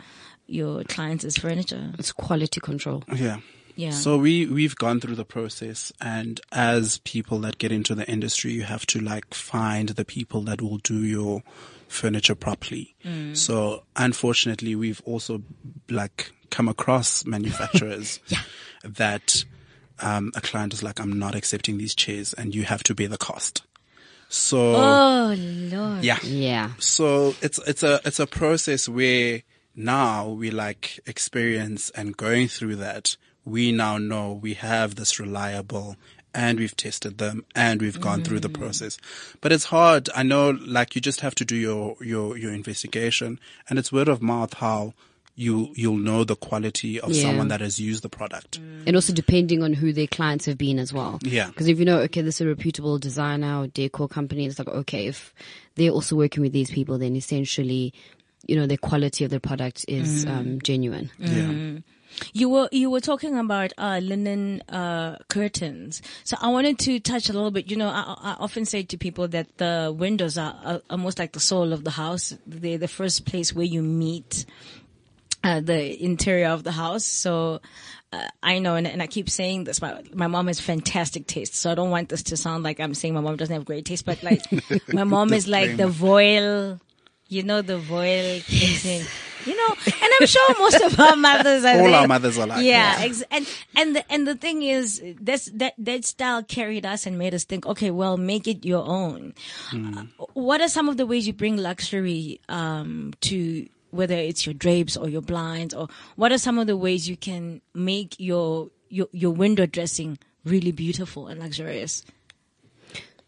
your clients' furniture? It's quality control. Yeah. Yeah. So we we've gone through the process, and as people that get into the industry, you have to like find the people that will do your furniture properly. Mm. So unfortunately, we've also like come across manufacturers [LAUGHS] that um, a client is like, "I'm not accepting these chairs, and you have to bear the cost." So Oh Lord. yeah, Yeah. so it's it's a it's a process where now we like experience and going through that we now know we have this reliable and we've tested them and we've gone through the process but it's hard i know like you just have to do your your your investigation and it's word of mouth how you you'll know the quality of Yeah. someone that has used the product And also depending on who their clients have been as well. Yeah. Because if you know, okay, this is a reputable designer or decor company, it's like, okay, if they're also working with these people, then essentially, you know, the quality of the product is um, genuine. yeah You were you were talking about uh, linen uh, curtains, so I wanted to touch a little bit. You know, I, I often say to people that the windows are, are almost like the soul of the house. They're the first place where you meet uh, the interior of the house. So uh, I know, and, and I keep saying this. My my mom has fantastic taste, so I don't want this to sound like I'm saying my mom doesn't have great taste. But like, [LAUGHS] my mom is like the voile, you know, the voile thing. You know, and I'm sure most of our mothers are All there. our mothers are like yeah, that. ex- and and the, and the thing is, that's, that that style carried us and made us think, okay, well, make it your own. Uh, what are some of the ways you bring luxury um, to whether it's your drapes or your blinds, or what are some of the ways you can make your your your window dressing really beautiful and luxurious?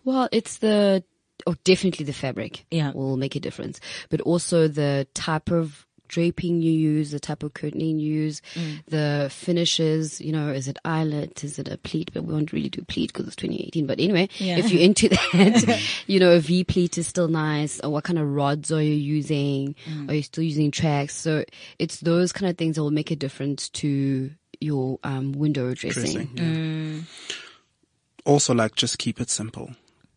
Well, it's the oh, definitely the fabric. Yeah. will make a difference, but also the type of draping you use, the type of curtaining you use, Mm. the finishes. You know, is it eyelet? Is it a pleat? But we won't really do pleat because it's 2018. But anyway, Yeah. if you're into that, [LAUGHS] [LAUGHS] you know, a V pleat is still nice. Or what kind of rods are you using? Mm. Are you still using tracks? So it's those kind of things that will make a difference to your um, window dressing. Dressing, yeah. Also, like, just keep it simple.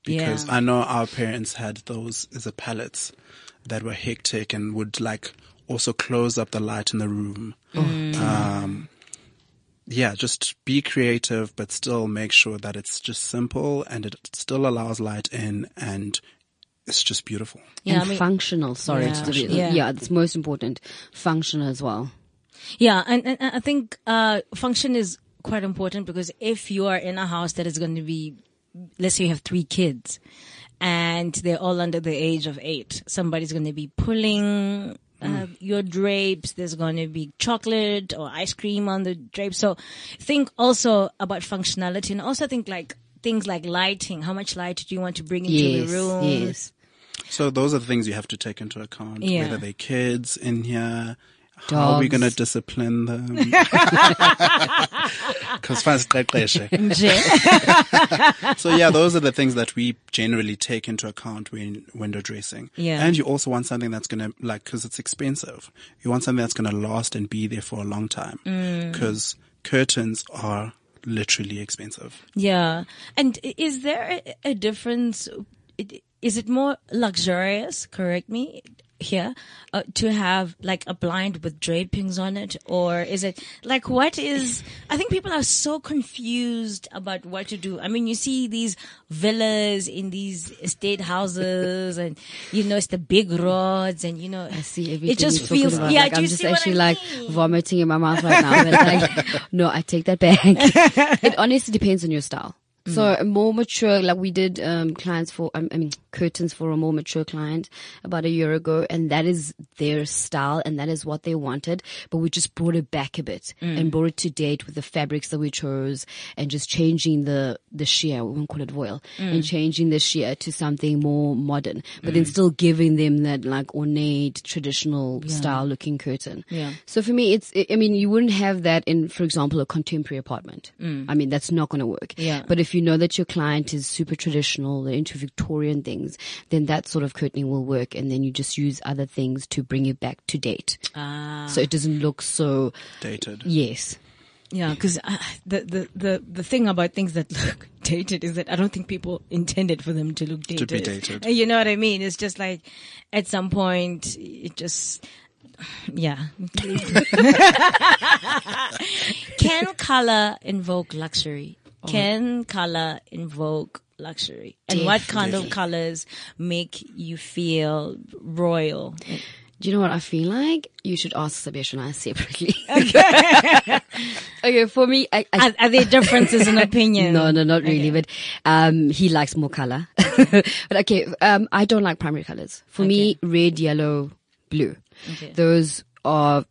Because Yeah. I know our parents had those as a palettes that were hectic and would like also close up the light in the room. Um, yeah, just be creative, but still make sure that it's just simple and it still allows light in and it's just beautiful. Yeah, and I mean- functional. Sorry, Yeah. to be- Yeah. yeah, it's most important. Functional as well. Yeah, and, and and I think uh, function is quite important because if you are in a house that is going to be, let's say you have three kids, and they're all under the age of eight, somebody's going to be pulling. Uh, your drapes, there's going to be chocolate or ice cream on the drapes. So think also about functionality and also think like things like lighting. How much light do you want to bring into Yes, the room? yes. So those are the things you have to take into account. Yeah. Whether they're kids in here, how are we going to discipline them? [LAUGHS] [LAUGHS] Because [LAUGHS] So yeah, those are the things that we generally take into account when window dressing. Yeah. And you also want something that's going to like, cause it's expensive. You want something that's going to last and be there for a long time. Mm. Cause curtains are literally expensive. Yeah. And is there a, a difference? Is it more luxurious, correct me here, uh, to have like a blind with drapings on it? Or is it like what is, I think people are so confused about what to do. I mean, you see these villas in these estate houses and, you know, it's the big rods and, you know, I see everything it just feels, about. yeah, like, do I'm you just actually I like vomiting in my mouth right now. Like, [LAUGHS] no, I take that back. [LAUGHS] it honestly depends on your style. So mm. a more mature, like we did um, clients for, um, I mean, curtains for a more mature client about a year ago, and that is their style, and that is what they wanted. But we just brought it back a bit mm. and brought it to date with the fabrics that we chose, and just changing the the sheer, we won't call it voile, mm. and changing the sheer to something more modern, but then still giving them that like ornate traditional style looking curtain. Yeah. So for me, it's, I mean, you wouldn't have that in, for example, a contemporary apartment. I mean, that's not going to work. Yeah. But if you know that your client is super traditional, they're into Victorian things, then that sort of curtaining will work. And then you just use other things to bring it back to date. Ah. So it doesn't look so, Dated. yes. Yeah, because uh, the, the the the thing about things that [LAUGHS] look dated is that I don't think people intended for them to look dated. To be dated. You know what I mean? It's just like at some point it just. [SIGHS] Yeah. [LAUGHS] [LAUGHS] Can color invoke luxury? Can color invoke luxury? And what kind of colors make you feel royal? Do you know what I feel like? You should ask Sabesh and I separately. okay, [LAUGHS] [LAUGHS] okay, for me, I, I Are, are there differences in [LAUGHS] opinion? No, no, not really. But um, he likes more color. but okay, um, I don't like primary colors. For me, red, yellow, blue. Okay. Those are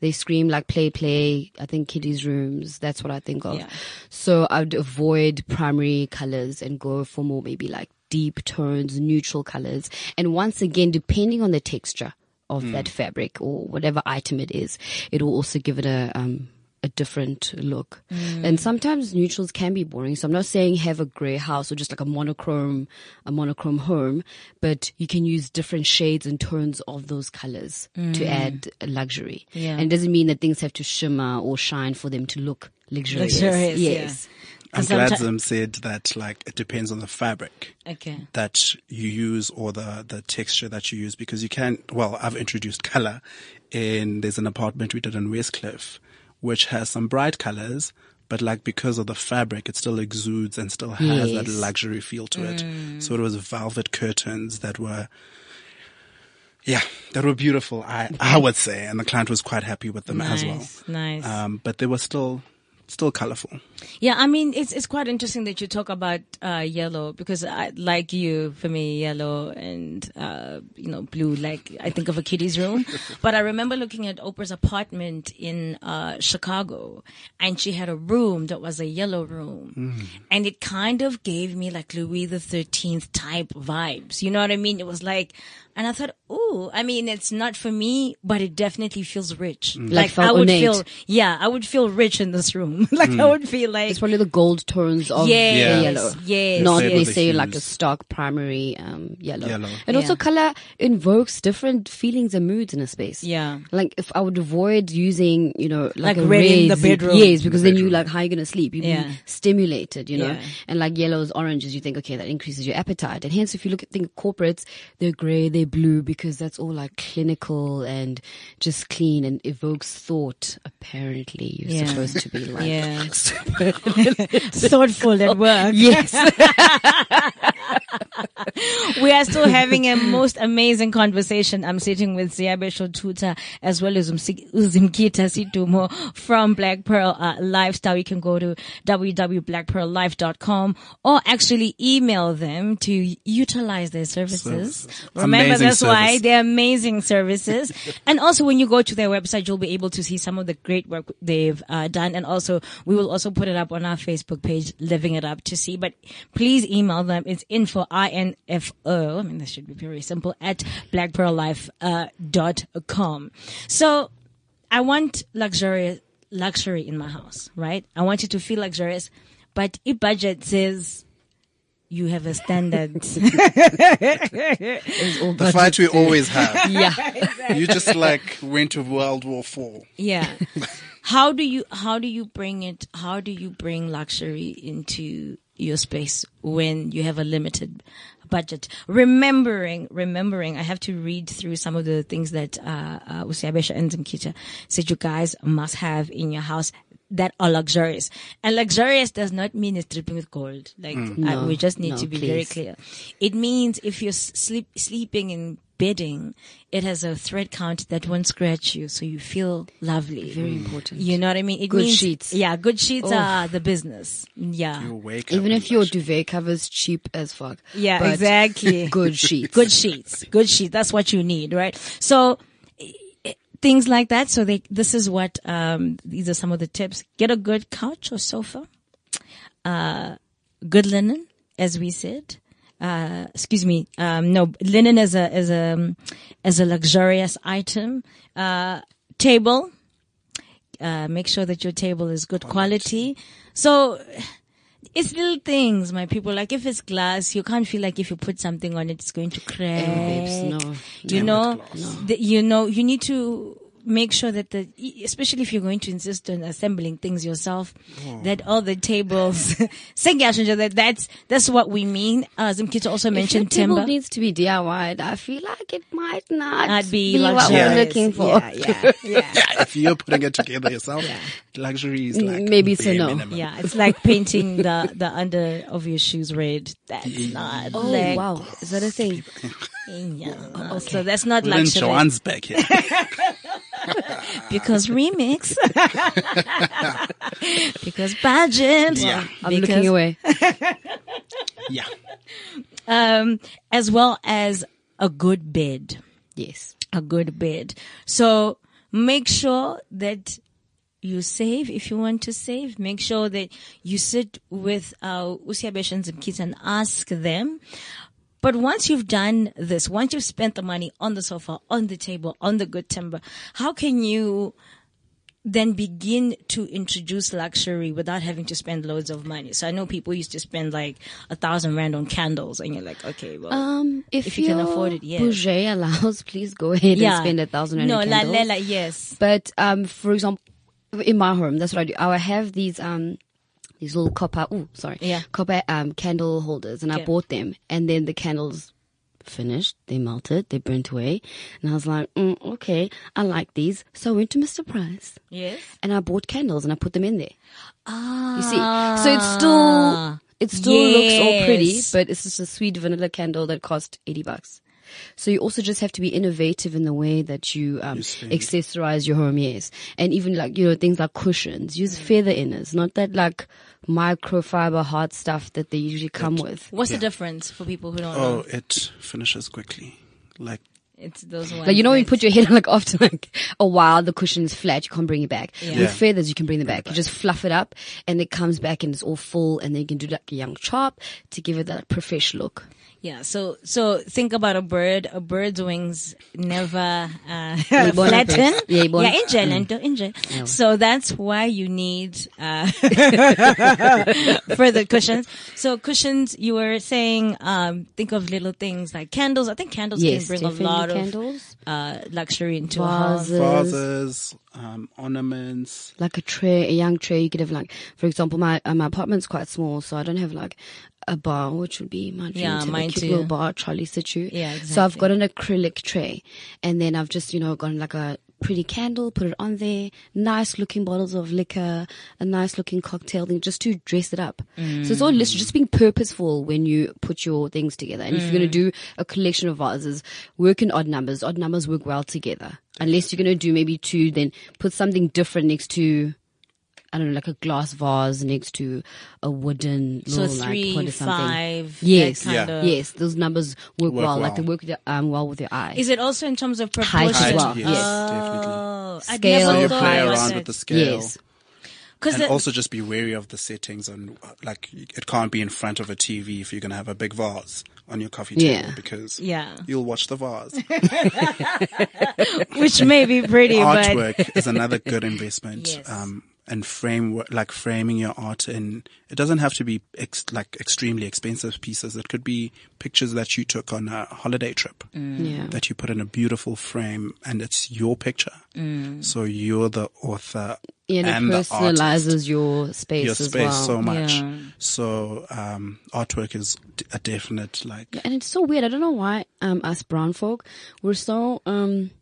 they scream like play, play. I think kiddies' rooms. That's what I think of. Yeah. So I'd avoid primary colors and go for more maybe like deep tones, neutral colors. And once again, depending on the texture of that fabric or whatever item it is, it will also give it a um, a different look. Mm. And sometimes neutrals can be boring. So I'm not saying have a gray house or just like a monochrome, a monochrome home, but you can use different shades and tones of those colors to mm. add luxury. Yeah. And it doesn't mean that things have to shimmer or shine for them to look luxurious. Luxurious, yeah. yes. I'm glad Zim said that like it depends on the fabric Okay. that you use or the, the texture that you use because you can't. well, I've introduced color in, there's an apartment we did in Westcliff which has some bright colors, but like because of the fabric, it still exudes and still has that luxury feel to it. So it was velvet curtains that were, yeah, that were beautiful. I, I would say, and the client was quite happy with them as well. Nice, nice. Um, but they were still, still colorful. Yeah, I mean, it's it's quite interesting that you talk about uh, yellow because, I, like you, for me, yellow and uh, you know blue. Like I think of a kiddie's room, [LAUGHS] but I remember looking at Oprah's apartment in uh, Chicago, and she had a room that was a yellow room, and it kind of gave me like Louis the Thirteenth type vibes. You know what I mean? It was like. And I thought, oh, I mean, it's not for me, but it definitely feels rich. Like, felt I would ornate. feel, yeah, I would feel rich in this room. [LAUGHS] like I would feel like It's probably the gold tones of Yes, the yellow. yes, Not yes. necessarily like a hues. stock primary um, yellow. Yellow. And also color invokes different feelings and moods in a space. Yeah. Like if I would avoid using, you know, like, Like a red in the bedroom. Yes, because then you bedroom. like how are you gonna sleep. You Yeah. be stimulated, you know. Yeah. And like yellows, oranges, you think okay, that increases your appetite. And hence, if you look at think corporates, they're grey, they're blue because that's all like clinical and just clean and evokes thought. Apparently, you're Yeah. supposed to be [LAUGHS] like. Yeah. [LAUGHS] Thoughtful at work. Yes. [LAUGHS] We are still having a most amazing conversation. I'm sitting with Ziabe Shotuta as well as Umsi- Uzimkita Sidumo from Blaque Pearl uh, Lifestyle. You can go to www.blaquepearllife.com or actually email them to utilize their services. Services. Remember, Amazing that's why service. they're amazing services. [LAUGHS] and also when you go to their website, you'll be able to see some of the great work they've uh, done. And also we will also put it up on our Facebook page, Living It Up to see. But please email them. It's info, I-N-F-O. I mean, this should be very simple at blaquepearllife, uh, dot com. So I want luxurious, luxury in my house, right? I want you to feel luxurious, but if budget says you have a standard. [LAUGHS] The fight we always have. [LAUGHS] yeah. [LAUGHS] you just like went to World War Four. Yeah. How do you how do you bring it how do you bring luxury into your space when you have a limited budget? Remembering remembering i have to read through some of the things that uh, uh Usiabesha and Zimkita said you guys must have in your house that are luxurious. And luxurious does not mean it's dripping with gold. Like uh, No, we just need no, to be very clear. It means if you're sleep, sleeping in bedding, it has a thread count that won't scratch you, so you feel lovely. Very important. You know what I mean? It Good means, sheets. Yeah, good sheets are the business. Yeah. You wake Even if your like, duvet covers cheap as fuck. Yeah, But exactly. [LAUGHS] Good sheets. good sheets. Good sheets. That's what you need, right? So i- i- things like that. So they, this is what, um, these are some of the tips. Get a good couch or sofa. Uh, good linen, as we said. Uh, excuse me. Um, no, linen as a, as a, as a luxurious item. Uh, table. Uh, make sure that your table is good quality. So, it's little things, my people. Like if it's glass, you can't feel like if you put something on it, it's going to crack. babes, no. You know, the, you know, you need to make sure that the, especially if you're going to insist on assembling things yourself, that all the tables, [LAUGHS] Sengiyashinja, that that's, that's what we mean. Uh, Zimkita also If your mentioned table timber. needs to be DIY'd. I feel like it might not I'd be, what luxurious. we're looking for. Yeah, yeah, [LAUGHS] yeah. yeah, if you're putting it together yourself, luxury is like Maybe it's a no. minimum. Yeah, it's like painting the, the under of your shoes red. That's not Oh like, wow, is that a thing? [LAUGHS] yeah. So that's not Lynn luxury. Joanne's back here. [LAUGHS] because remix. [LAUGHS] because budget. Yeah. I'm because, looking away. [LAUGHS] yeah. Um, as well as a good bed. Yes. A good bed. So make sure that you save if you want to save. Make sure that you sit with uh, Usiabesh and Zimkis and ask them. But once you've done this, once you've spent the money on the sofa, on the table, on the good timber, how can you then begin to introduce luxury without having to spend loads of money. So I know people used to spend like a thousand rand on candles and you're like, okay, well, Um, if, If you can afford it, yes. budget allows, [LAUGHS] please go ahead and spend a thousand rand No, on la, la, la, yes. But um, for example, in my home, that's what I do. I have these um, these little copper. Oh, sorry, Yeah. copper um candle holders, and I bought them, and then the candles finished. They melted. They burnt away, and I was like, mm, okay, I like these. So I went to Mr. Price. Yes. And I bought candles and I put them in there. Ah. You see, so it's still it still looks all pretty, but it's just a sweet vanilla candle that cost eighty bucks. So you also just have to be innovative in the way that you um, spend. accessorize your home, yes, and even like you know things like cushions. Use feather inners, not that like microfiber hard stuff that they usually come with. What's the difference for people who don't Oh, know? it finishes quickly. Like It's those ones. Like you know when you put your head on like after like a while the cushion is flat, you can't bring it back. Yeah. With feathers you can bring them back. You just fluff it up and it comes back and it's all full and then you can do like a young chop to give it that profesh look. Yeah, so so think about a bird. A bird's wings never uh, [LAUGHS] Yayibona flatten. first. Yayibona. Yeah, injure, Lento, injure. So that's why you need uh, [LAUGHS] further cushions. So cushions, you were saying, um, think of little things like candles. I think candles Yes, can bring a lot candles. of uh, luxury into a house. Vases. vases, um, ornaments. like a tray, a young tray. You could have like, for example, my uh, my apartment's quite small, so I don't have like a bar, which would be my dream Yeah, to have mine a cute too. little bar, trolley situ. Yeah, exactly. So I've got an acrylic tray, and then I've just you know gotten like a pretty candle, put it on there, nice looking bottles of liquor, a nice looking cocktail thing, just to dress it up. So it's all literally just being purposeful when you put your things together. And if you're going to mm. do a collection of vases, work in odd numbers. Odd numbers work well together. Unless you're going to do maybe two, then put something different next to I don't know, like a glass vase next to a wooden So little three, like pot or something. five, Yes, kind Yeah. of- yes, those numbers work, Work well. Like they work with your, um, well with your eye. Is it also in terms of Height as well, yes, yes. definitely. Oh, I'd Scale. So you play around with the scale. yes, Because And also just be wary of the settings and like it can't be in front of a TV if you're going to have a big vase on your coffee table Yeah. because Yeah. you'll watch the vase. [LAUGHS] which may be pretty, [LAUGHS] but Artwork is another good investment. Yes. Um, and frame like framing your art in it doesn't have to be ex- like extremely expensive pieces it could be pictures that you took on a holiday trip yeah. that you put in a beautiful frame and it's your picture so you're the author Yeah, and and it the artist personalizes your space your as space well. so much. Yeah. So um, artwork is a definite like. and it's so weird. I don't know why um, us brown folk we're so um.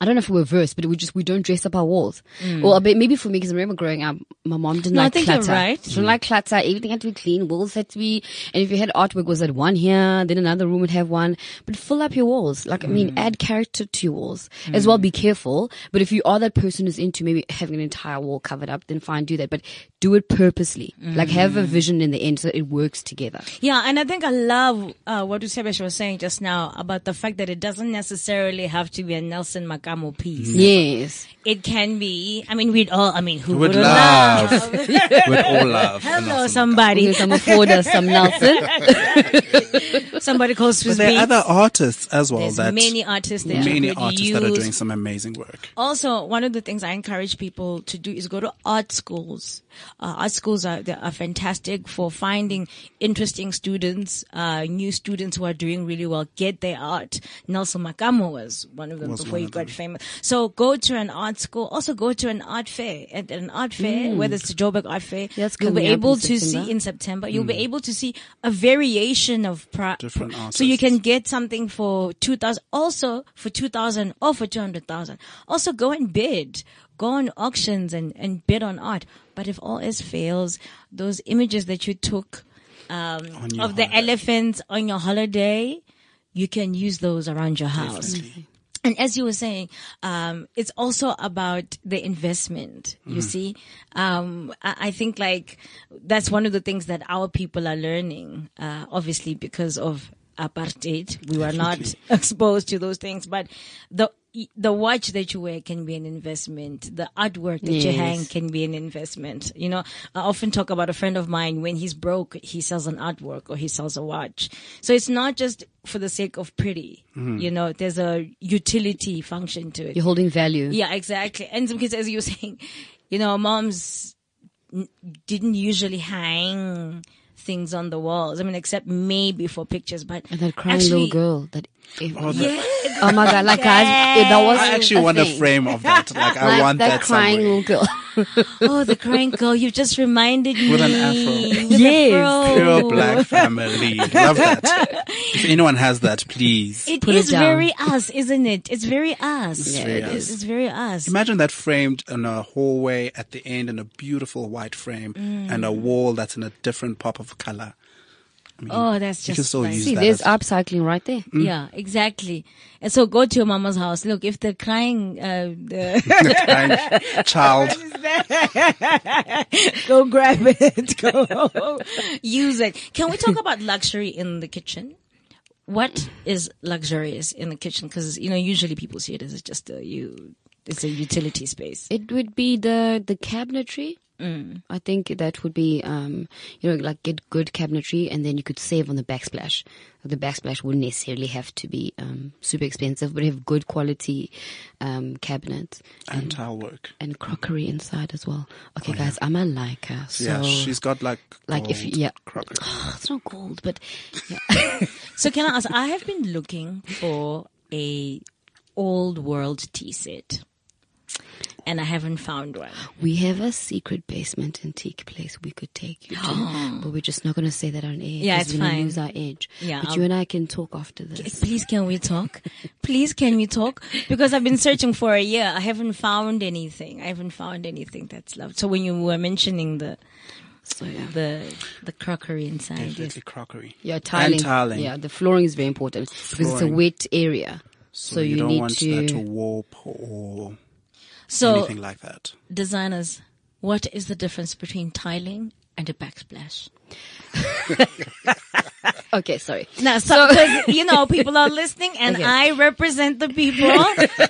I don't know if we're versed, but we just we don't dress up our walls. Mm. Well, a bit maybe for me because I remember growing up, my mom didn't No, I like think you're clutter. right. She didn't like clutter. Everything had to be clean. Walls had to be, and if you had artwork, was at one here, then another room would have one. But fill up your walls. Like I mean, mm. add character to your walls as mm. well. Be careful. But if you are that person who's into maybe having an entire wall covered up, then fine, do that. But do it purposely. Like have a vision in the end so it works together. Yeah, and I think I love uh, what Usebesh was saying just now about the fact that it doesn't necessarily have to be a Nelson Makamo piece. Yes. It can be. I mean, we'd all. I mean, who Would would love, love? [LAUGHS] would all love. Hello, somebody. Here's some afford some Nelson. [LAUGHS] Somebody calls for But there are other artists as well There's that many artists that many artists use. that are doing some amazing work. Also, one of the things I encourage people to do is go to art schools. Uh, art schools are, are fantastic for finding interesting students, uh, new students who are doing really well, get their art. Nelson Makamo was one of them before he got famous. So go to an art school. Also go to an art fair. At an art fair, whether it's the Joburg Art Fair, That's you'll be able to September. see in September, you'll be able to see a variation of pro- Different So you can get something for 2000 also for 2000 or for 200,000 also go and bid go on auctions and, and bid on art but if all else fails those images that you took um, of the holiday. elephants on your holiday you can use those around your house Definitely. and as you were saying, um, it's also about the investment. You see, um, I, I think like that's one of the things that our people are learning. Uh, obviously, because of apartheid, we were not [LAUGHS] exposed to those things. But the the watch that you wear can be an investment. The artwork that you hang can be an investment. You know, I often talk about a friend of mine when he's broke, he sells an artwork or he sells a watch. So it's not just for the sake of pretty. Mm-hmm. You know, there's a utility function to it. You're holding value. Yeah, exactly. And some kids, as you were [LAUGHS] saying, you know, moms didn't usually hang things on the walls. I mean, except maybe for pictures, but And that crying actually, little girl. That. Oh, the- Yeah, Oh my god! Like guys, Yes. that was. I actually a want a frame of that. Like, I [LAUGHS] want that, that, crying somewhere. girl. [LAUGHS] oh, the crying girl. You just reminded me. With an afro. With Yes. afro. Pure black family. Love that. If anyone has that, please. It Put it is down. very us, isn't it? It's very us. Yeah, very it is. us. It's very us. Imagine that framed in a hallway at the end in a beautiful white frame mm. and a wall that's in a different pop of color. Oh, that's You can just still like, use See, that there's as- upcycling right there. yeah, exactly. And so go to your mama's house. Look, if the crying, uh, the [LAUGHS] Kind child. [LAUGHS] go grab it, [LAUGHS] go use it. Can we talk about luxury in the kitchen? What is luxurious in the kitchen? Because you know, usually people see it as just a you, it's a utility space. It would be the the cabinetry. Mm. I think that would be, um, you know, like get good cabinetry, and then you could save on the backsplash. The backsplash wouldn't necessarily have to be um, super expensive, but have good quality um, cabinets And tile work. and crockery inside as well. Okay, guys, I'm a liker, so yeah, she's got like like if gold yeah, crockery. [SIGHS] it's not gold, but yeah. [LAUGHS] So can I ask? I have been looking for a old world tea set, and I haven't found one. we have a secret basement antique place we could take you to, [GASPS] but we're just not going to say that on air. Yeah, 'cause it's we're gonna fine. Lose our edge. Yeah, but I'll- you and I can talk after this. Please, can we talk? [LAUGHS] Please, can we talk? Because I've been searching for a year. I haven't found anything. I haven't found anything that's loved. So when you were mentioning the So yeah. the the crockery inside, yes. Definitely crockery. Yeah, tiling. And tiling. Yeah, the flooring is very important because it's a wet area. So, you, you, don't need want to. that to warp or so anything like that. designers, what is the difference between tiling and a backsplash? [LAUGHS] okay, sorry. Now, so, 'cause, you know, people are listening and Okay. I represent the people.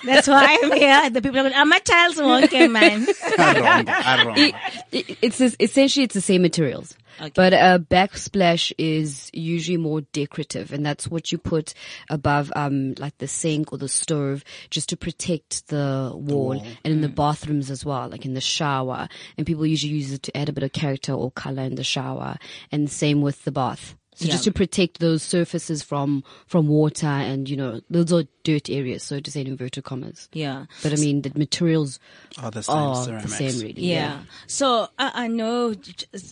That's why I'm here. The people are going, I'm a child's walking man. [LAUGHS] Arongo, arongo. It, it, it's this- essentially it's the same materials. Okay. But a backsplash is usually more decorative, and that's what you put above, um, like the sink or the stove, just to protect the wall, and in the bathrooms as well, like in the shower. And people usually use it to add a bit of character or color in the shower, and same with the bath. So Yeah. just to protect those surfaces from from water and you know those are dirt areas, so to say in inverted commas. Yeah. But I mean the materials Are the same are the ceramics. same, really. Yeah. So I, I know.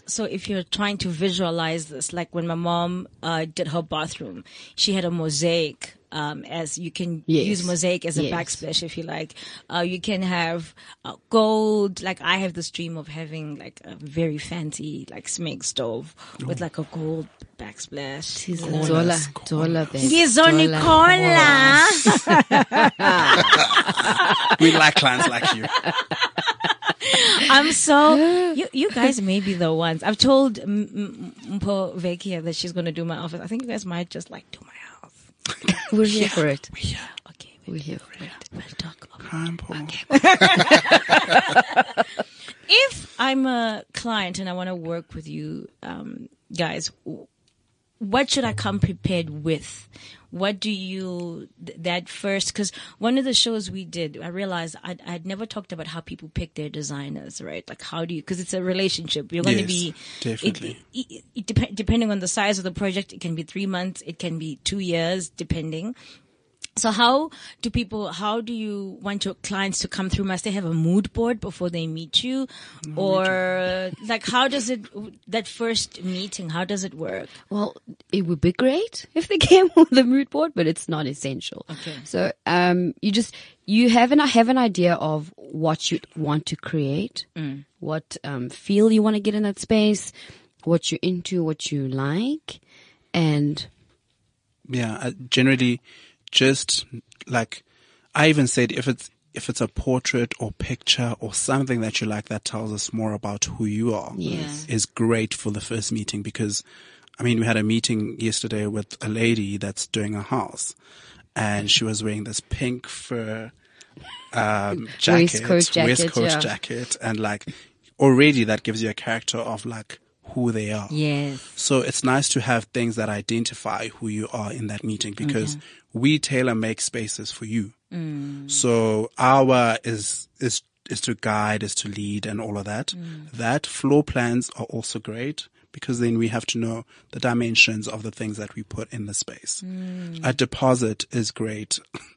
So if you're trying to visualize this, like when my mom uh, did her bathroom, she had a mosaic. Um, as you can Yes. use mosaic as a Yes. backsplash if you like. Uh, you can have uh, gold. Like I have this dream of having like a very fancy like smeg stove with like a gold backsplash. Dola, dola, babe. Ngizonicola. We like clients like you. [LAUGHS] I'm so you. You guys may be the ones. I've told M- M- Mpo Vekia that she's going to do my office. I think you guys might just like do my house. We're here for it. Yeah. Okay. We're here for it. We'll talk. about- Crime porn. [LAUGHS] If I'm a client and I want to work with you, um, guys, what should I come prepared with? What do you th- that first? Because one of the shows we did, I realized I'd, I'd never talked about how people pick their designers, right? Like how do you? Because it's a relationship. You're going to Yes, be definitely. It, it, it dep- depending on the size of the project, it can be three months, it can be two years, depending. So how do people, how do you want your clients to come through? Must they have a mood board before they meet you? Or [LAUGHS] like, how does it, that first meeting, how does it work? Well, it would be great [LAUGHS] if they came with a mood board, but it's not essential. Okay. So, um, you just, you have an, have an idea of what you want to create, what, um, feel you want to get in that space, what you're into, what you like, and Yeah, uh, generally, just like I even said, if it's if it's a portrait or picture or something that you like that tells us more about who you are, Yes. is great for the first meeting because, I mean, we had a meeting yesterday with a lady that's doing a house, and she was wearing this pink fur um, jacket, [LAUGHS] Waistcoat jacket, waistcoat yeah. jacket, and like already that gives you a character of like who they are. Yes. So it's nice to have things that identify who you are in that meeting because we tailor make spaces for you. Mm. So our is, is, is to guide, is to lead and all of that. Mm. That floor plans are also great because then we have to know the dimensions of the things that we put in the space. Mm. A deposit is great. [LAUGHS]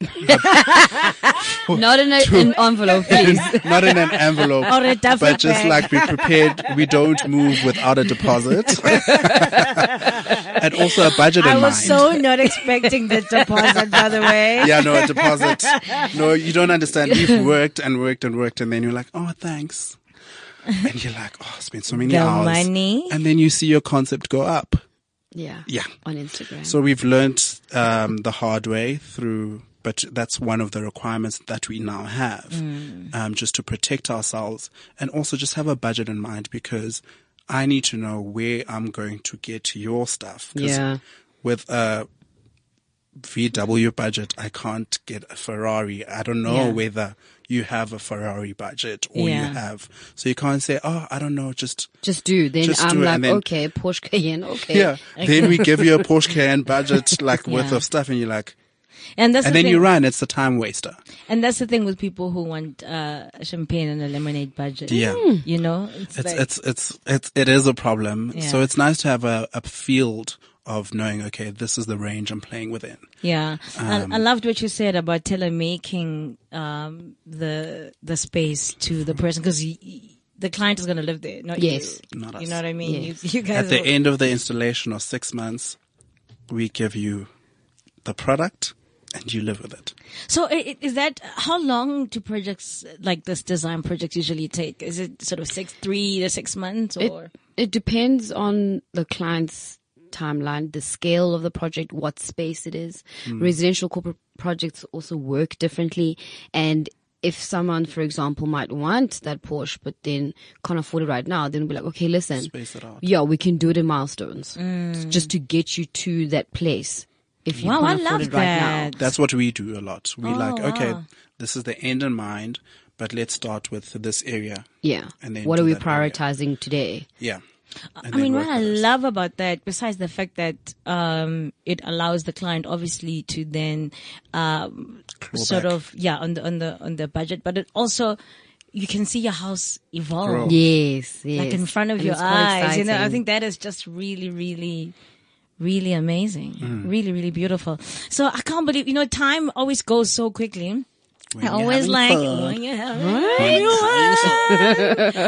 Not in a, an envelope, [LAUGHS] please. Not in an envelope. [LAUGHS] Or a duffel but just bag. like be prepared, we don't move without a deposit. and also a budget in mind. I was so not expecting the deposit, by the way. yeah, no, a deposit. No, you don't understand. We've worked and worked and worked, and then you're like, oh, thanks. [LAUGHS] And you're like, oh, I spent so many The hours. money. And then you see your concept go up. Yeah. Yeah. On Instagram. So we've learned um, the hard way through, but that's one of the requirements that we now have, Mm. um, just to protect ourselves and also just have a budget in mind because I need to know where I'm going to get your stuff. Yeah. With a VW budget, I can't get a Ferrari. I don't know Yeah. whether you have a Ferrari budget or Yeah. you have. So you can't say, oh, I don't know, just just do. Then Just I'm do like, then- okay, Porsche Cayenne, okay. yeah. Then we give you a Porsche Cayenne budget [LAUGHS] like worth of stuff, and you're like, And that's and the then thing. you run. It's a time waster. And that's the thing with people who want uh, champagne and a lemonade budget. Yeah. You know, it's, It's like, it's it's it's it is a problem. Yeah. So it's nice to have a, a field of knowing. Okay, this is the range I'm playing within. yeah. Um, I, I loved what you said about tailor making um, the the space to the person because the client is going to live there, not Yes. you. Not you know what I mean? Yes. You, you guys At the will- end of the installation of six months, we give you the product and you live with it. So i- i- is that how long do projects like this design projects usually take? Is it sort of six, three to six months, It, or it depends on the client's timeline, the scale of the project, what space it is. Hmm. Residential corporate projects also work differently. And if someone, for example, might want that Porsche, but then can't afford it right now, then we'll be like, okay, listen, Space it out. yeah, we can do it in milestones hmm. just to get you to that place. If you Wow, I can't afford love it right now. That's what we do a lot. We oh, like, Oh, okay, wow. this is the end in mind, but let's start with this area. Yeah. And then what are we that area. prioritizing today? Yeah. And I mean, what I love about that, besides the fact that um, it allows the client obviously to then um, sort back. of yeah on the on the on the budget, but it also you can see your house evolve. Grow. Yes, yes. Like in front of And your it's quite eyes, you know. I think that is just really, really, really amazing. Mm. Really, really beautiful. So I can't believe, you know, time always goes so quickly. I always like fun. when you're having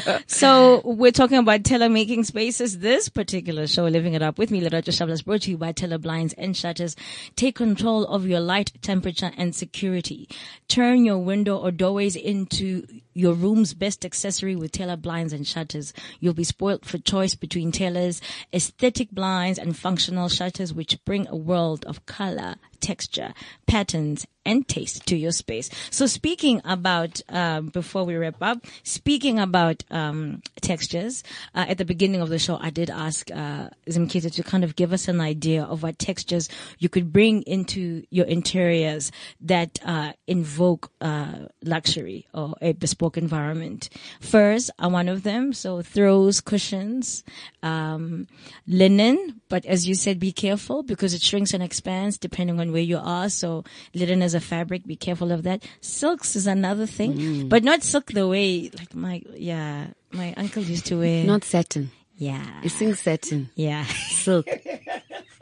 fun. [LAUGHS] so we're talking about tailor making spaces. This particular show, Living It Up with me, Lerato Shabla, is brought to you by Taylor Blinds and Shutters. Take control of your light, temperature, and security. Turn your window or doorways into your room's best accessory with Taylor Blinds and Shutters. You'll be spoilt for choice between Taylor's aesthetic blinds and functional shutters, which bring a world of color, texture, patterns, and taste to your space. So speaking about, um, before we wrap up, speaking about um, textures, uh, at the beginning of the show, I did ask uh, Zimkita to kind of give us an idea of what textures you could bring into your interiors that uh, invoke uh, luxury or a bespoke environment. Furs are one of them, so throws, cushions, um, linen, but as you said, be careful because it shrinks and expands depending on where you are. So linen is a fabric. Be careful of that. Silks is another thing, mm. but not silk the way like my yeah my uncle used to wear. Not satin. yeah It's sing satin. yeah. Silk.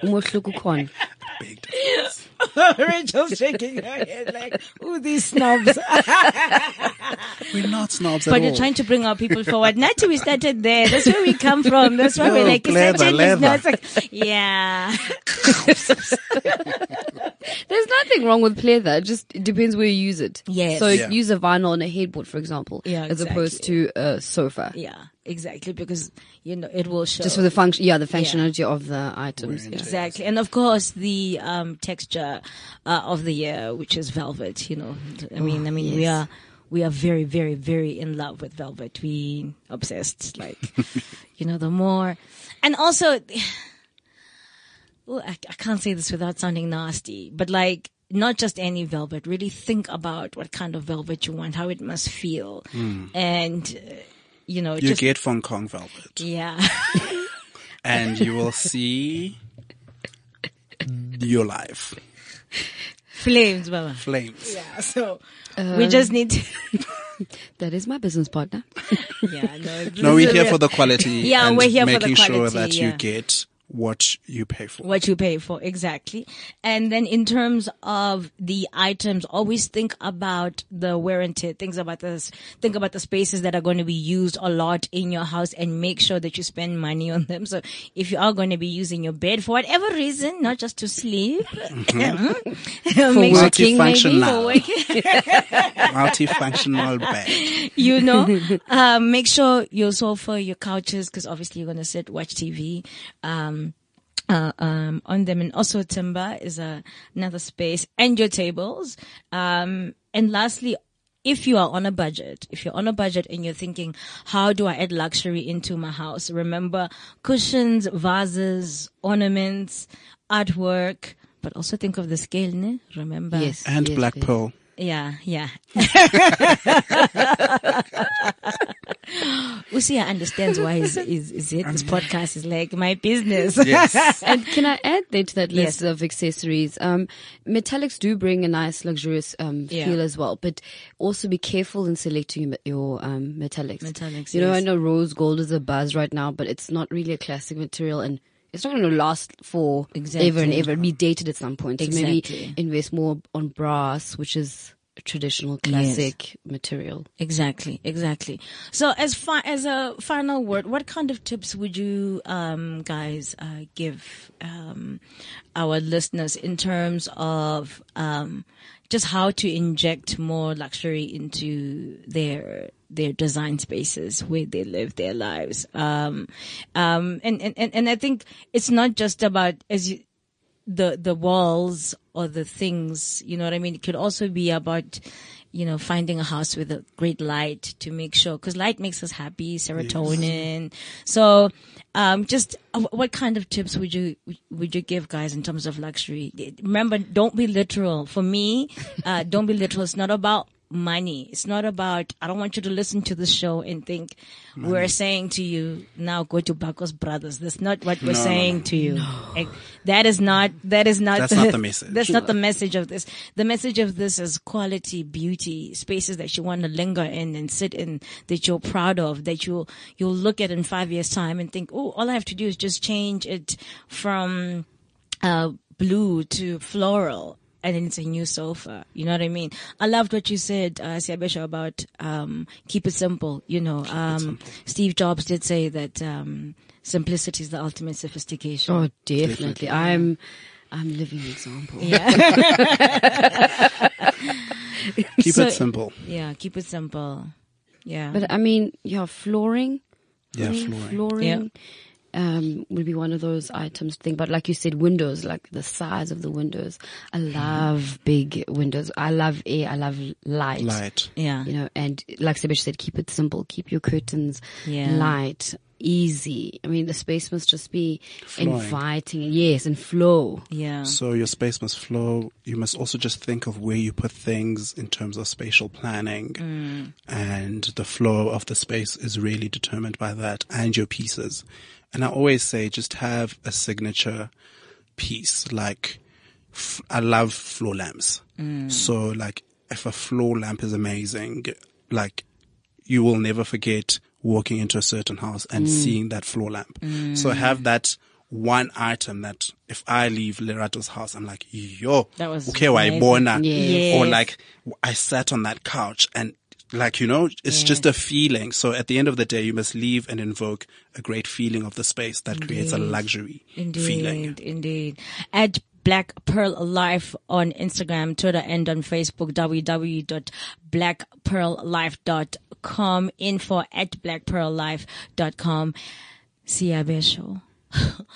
Umehluko ukhona. Big difference. [LAUGHS] Rachel's shaking her head like, "Ooh, these snobs!" [LAUGHS] We're not snobs at But all. you're trying to bring our people forward. Not we started there. That's where we come from. That's why oh, we're No, like, leather, satin is not leather. like- yeah. [LAUGHS] There's nothing wrong with pleather. It just it depends where you use it. Yes. So Yeah. use a vinyl on a headboard, for example, Yeah, as opposed to a sofa. Yeah, exactly. Because, you know, it will show. Just for the function, yeah, the functionality of the items. Yeah. Exactly. And of course, the um, texture uh, of the year, which is velvet, you know. I mean, I mean, we are we are very, very, very in love with velvet. We obsessed, like, [LAUGHS] you know, the more, and also, Ooh, I, I can't say this without sounding nasty, but like not just any velvet. Really think about what kind of velvet you want, how it must feel, and uh, you know, You just get Hong Kong velvet, yeah, [LAUGHS] and you will see your life flames, Baba. flames. Yeah, so we just need to. [LAUGHS] That is my business partner. [LAUGHS] yeah, no, No, we're here for the quality. Yeah, and we're here for the making sure quality, that yeah. you get what you pay for. what you pay for exactly and then in terms of the items always think about the wear and tear think about this think about the spaces that are going to be used a lot in your house and make sure that you spend money on them so if you are going to be using your bed for whatever reason not just to sleep Mm-hmm. [LAUGHS] make sure working, maybe? for [LAUGHS] Multifunctional, multifunctional bag. you know, um, [LAUGHS] make sure your sofa, your couches, because obviously you're going to sit, watch TV, um, uh, um, on them. And also timber is a, another space and your tables. Um, and lastly, if you are on a budget, if you're on a budget and you're thinking, how do I add luxury into my house? Remember cushions, vases, ornaments, artwork, but also think of the scale, ne? Remember? Yes. And yes, black yes. pearl. Yeah, yeah. [LAUGHS] [LAUGHS] [GASPS] Usia understands why is is is it this podcast is like my business. [LAUGHS] Yes. [LAUGHS] And can I add then to that list Yes. of accessories? Um, metallics do bring a nice luxurious um, Yeah. feel as well, but also be careful in selecting your- your um, metallics. Metallics, You know, I know rose gold is a buzz right now, but it's not really a classic material and. It's not going to last for ever and ever. It'll be dated at some point. So Exactly. maybe invest more on brass, which is a traditional classic material. Exactly, exactly. So as far as a final word, what kind of tips would you um, guys uh, give um, our listeners in terms of um, just how to inject more luxury into their their design spaces where they live their lives? Um, um, and, and, and and I think it's not just about as you the the walls or the things you know what i mean? It could also be about you know finding a house with a great light to make sure because light makes us happy serotonin. So um just uh, what kind of tips would you would you give guys in terms of luxury? Remember don't be literal. For me uh don't be literal. It's not about money. It's not about i don't want you to listen to this show and think we're saying to you now go to Bakos brothers. That's not what we're No, no, saying no. to you. Like, that is not that is not That's not [LAUGHS] the message. that's not the message of this. The message of this is quality beauty spaces that you want to linger in and sit in that you're proud of that you'll you'll look at in five years time and think oh all i have to do is just change it from uh blue to floral and then it's a new sofa. You know what I mean? I loved what you said, uh, Siabesha, about, um, keep it simple. You know, um, Steve Jobs did say that, um, simplicity is the ultimate sophistication. Oh, definitely. I'm, I'm living example. Yeah. [LAUGHS] keep So- it simple. Yeah, keep it simple. Yeah. But I mean, yeah, flooring. Yeah, I mean, flooring. flooring um, would be one of those items to think about. Like you said, windows, like the size of the windows. I love big windows. I love air. I love light. Light. yeah. You know, and like Sebesh said, keep it simple. Keep your curtains Yeah. light, easy. I mean, the space must just be Flowing. inviting. Yes, and flow. Yeah. So your space must flow. You must also just think of where you put things in terms of spatial planning. Mm. And the flow of the space is really determined by that and your pieces. And I always say just have a signature piece. Like f- I love floor lamps. Mm. So like if a floor lamp is amazing, like you will never forget walking into a certain house and Mm. seeing that floor lamp. So have that one item that if I leave Lerato's house, I'm like, yo, That was okay, amazing. waibona. Yes. Or like I sat on that couch and like, you know, it's just a feeling. So at the end of the day, you must leave and invoke a great feeling of the space that creates a Indeed. luxury Indeed, feeling. indeed. Indeed. At Blaque Pearl Life on Instagram, Twitter, and on Facebook, www.blaquepearllife.com, info at blaquepearllife.com. Siabesho [LAUGHS]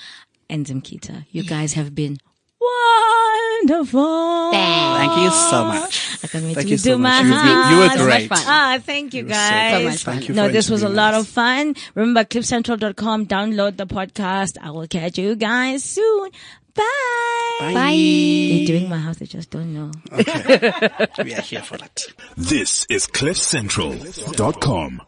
and Zimkita, you guys have been wonderful. Thank you so much. I can't wait Thank to you do so my much. You, you, you were heart. So much great. fun. Ah, thank you were so guys. good. much fun. Thank you no, for this was a lot of fun. Remember cliffcentral.com, download the podcast. I will catch you guys soon. Bye. Bye. They're doing my house. I just don't know. Okay. [LAUGHS] we are here for that. This is CliffCentral.com.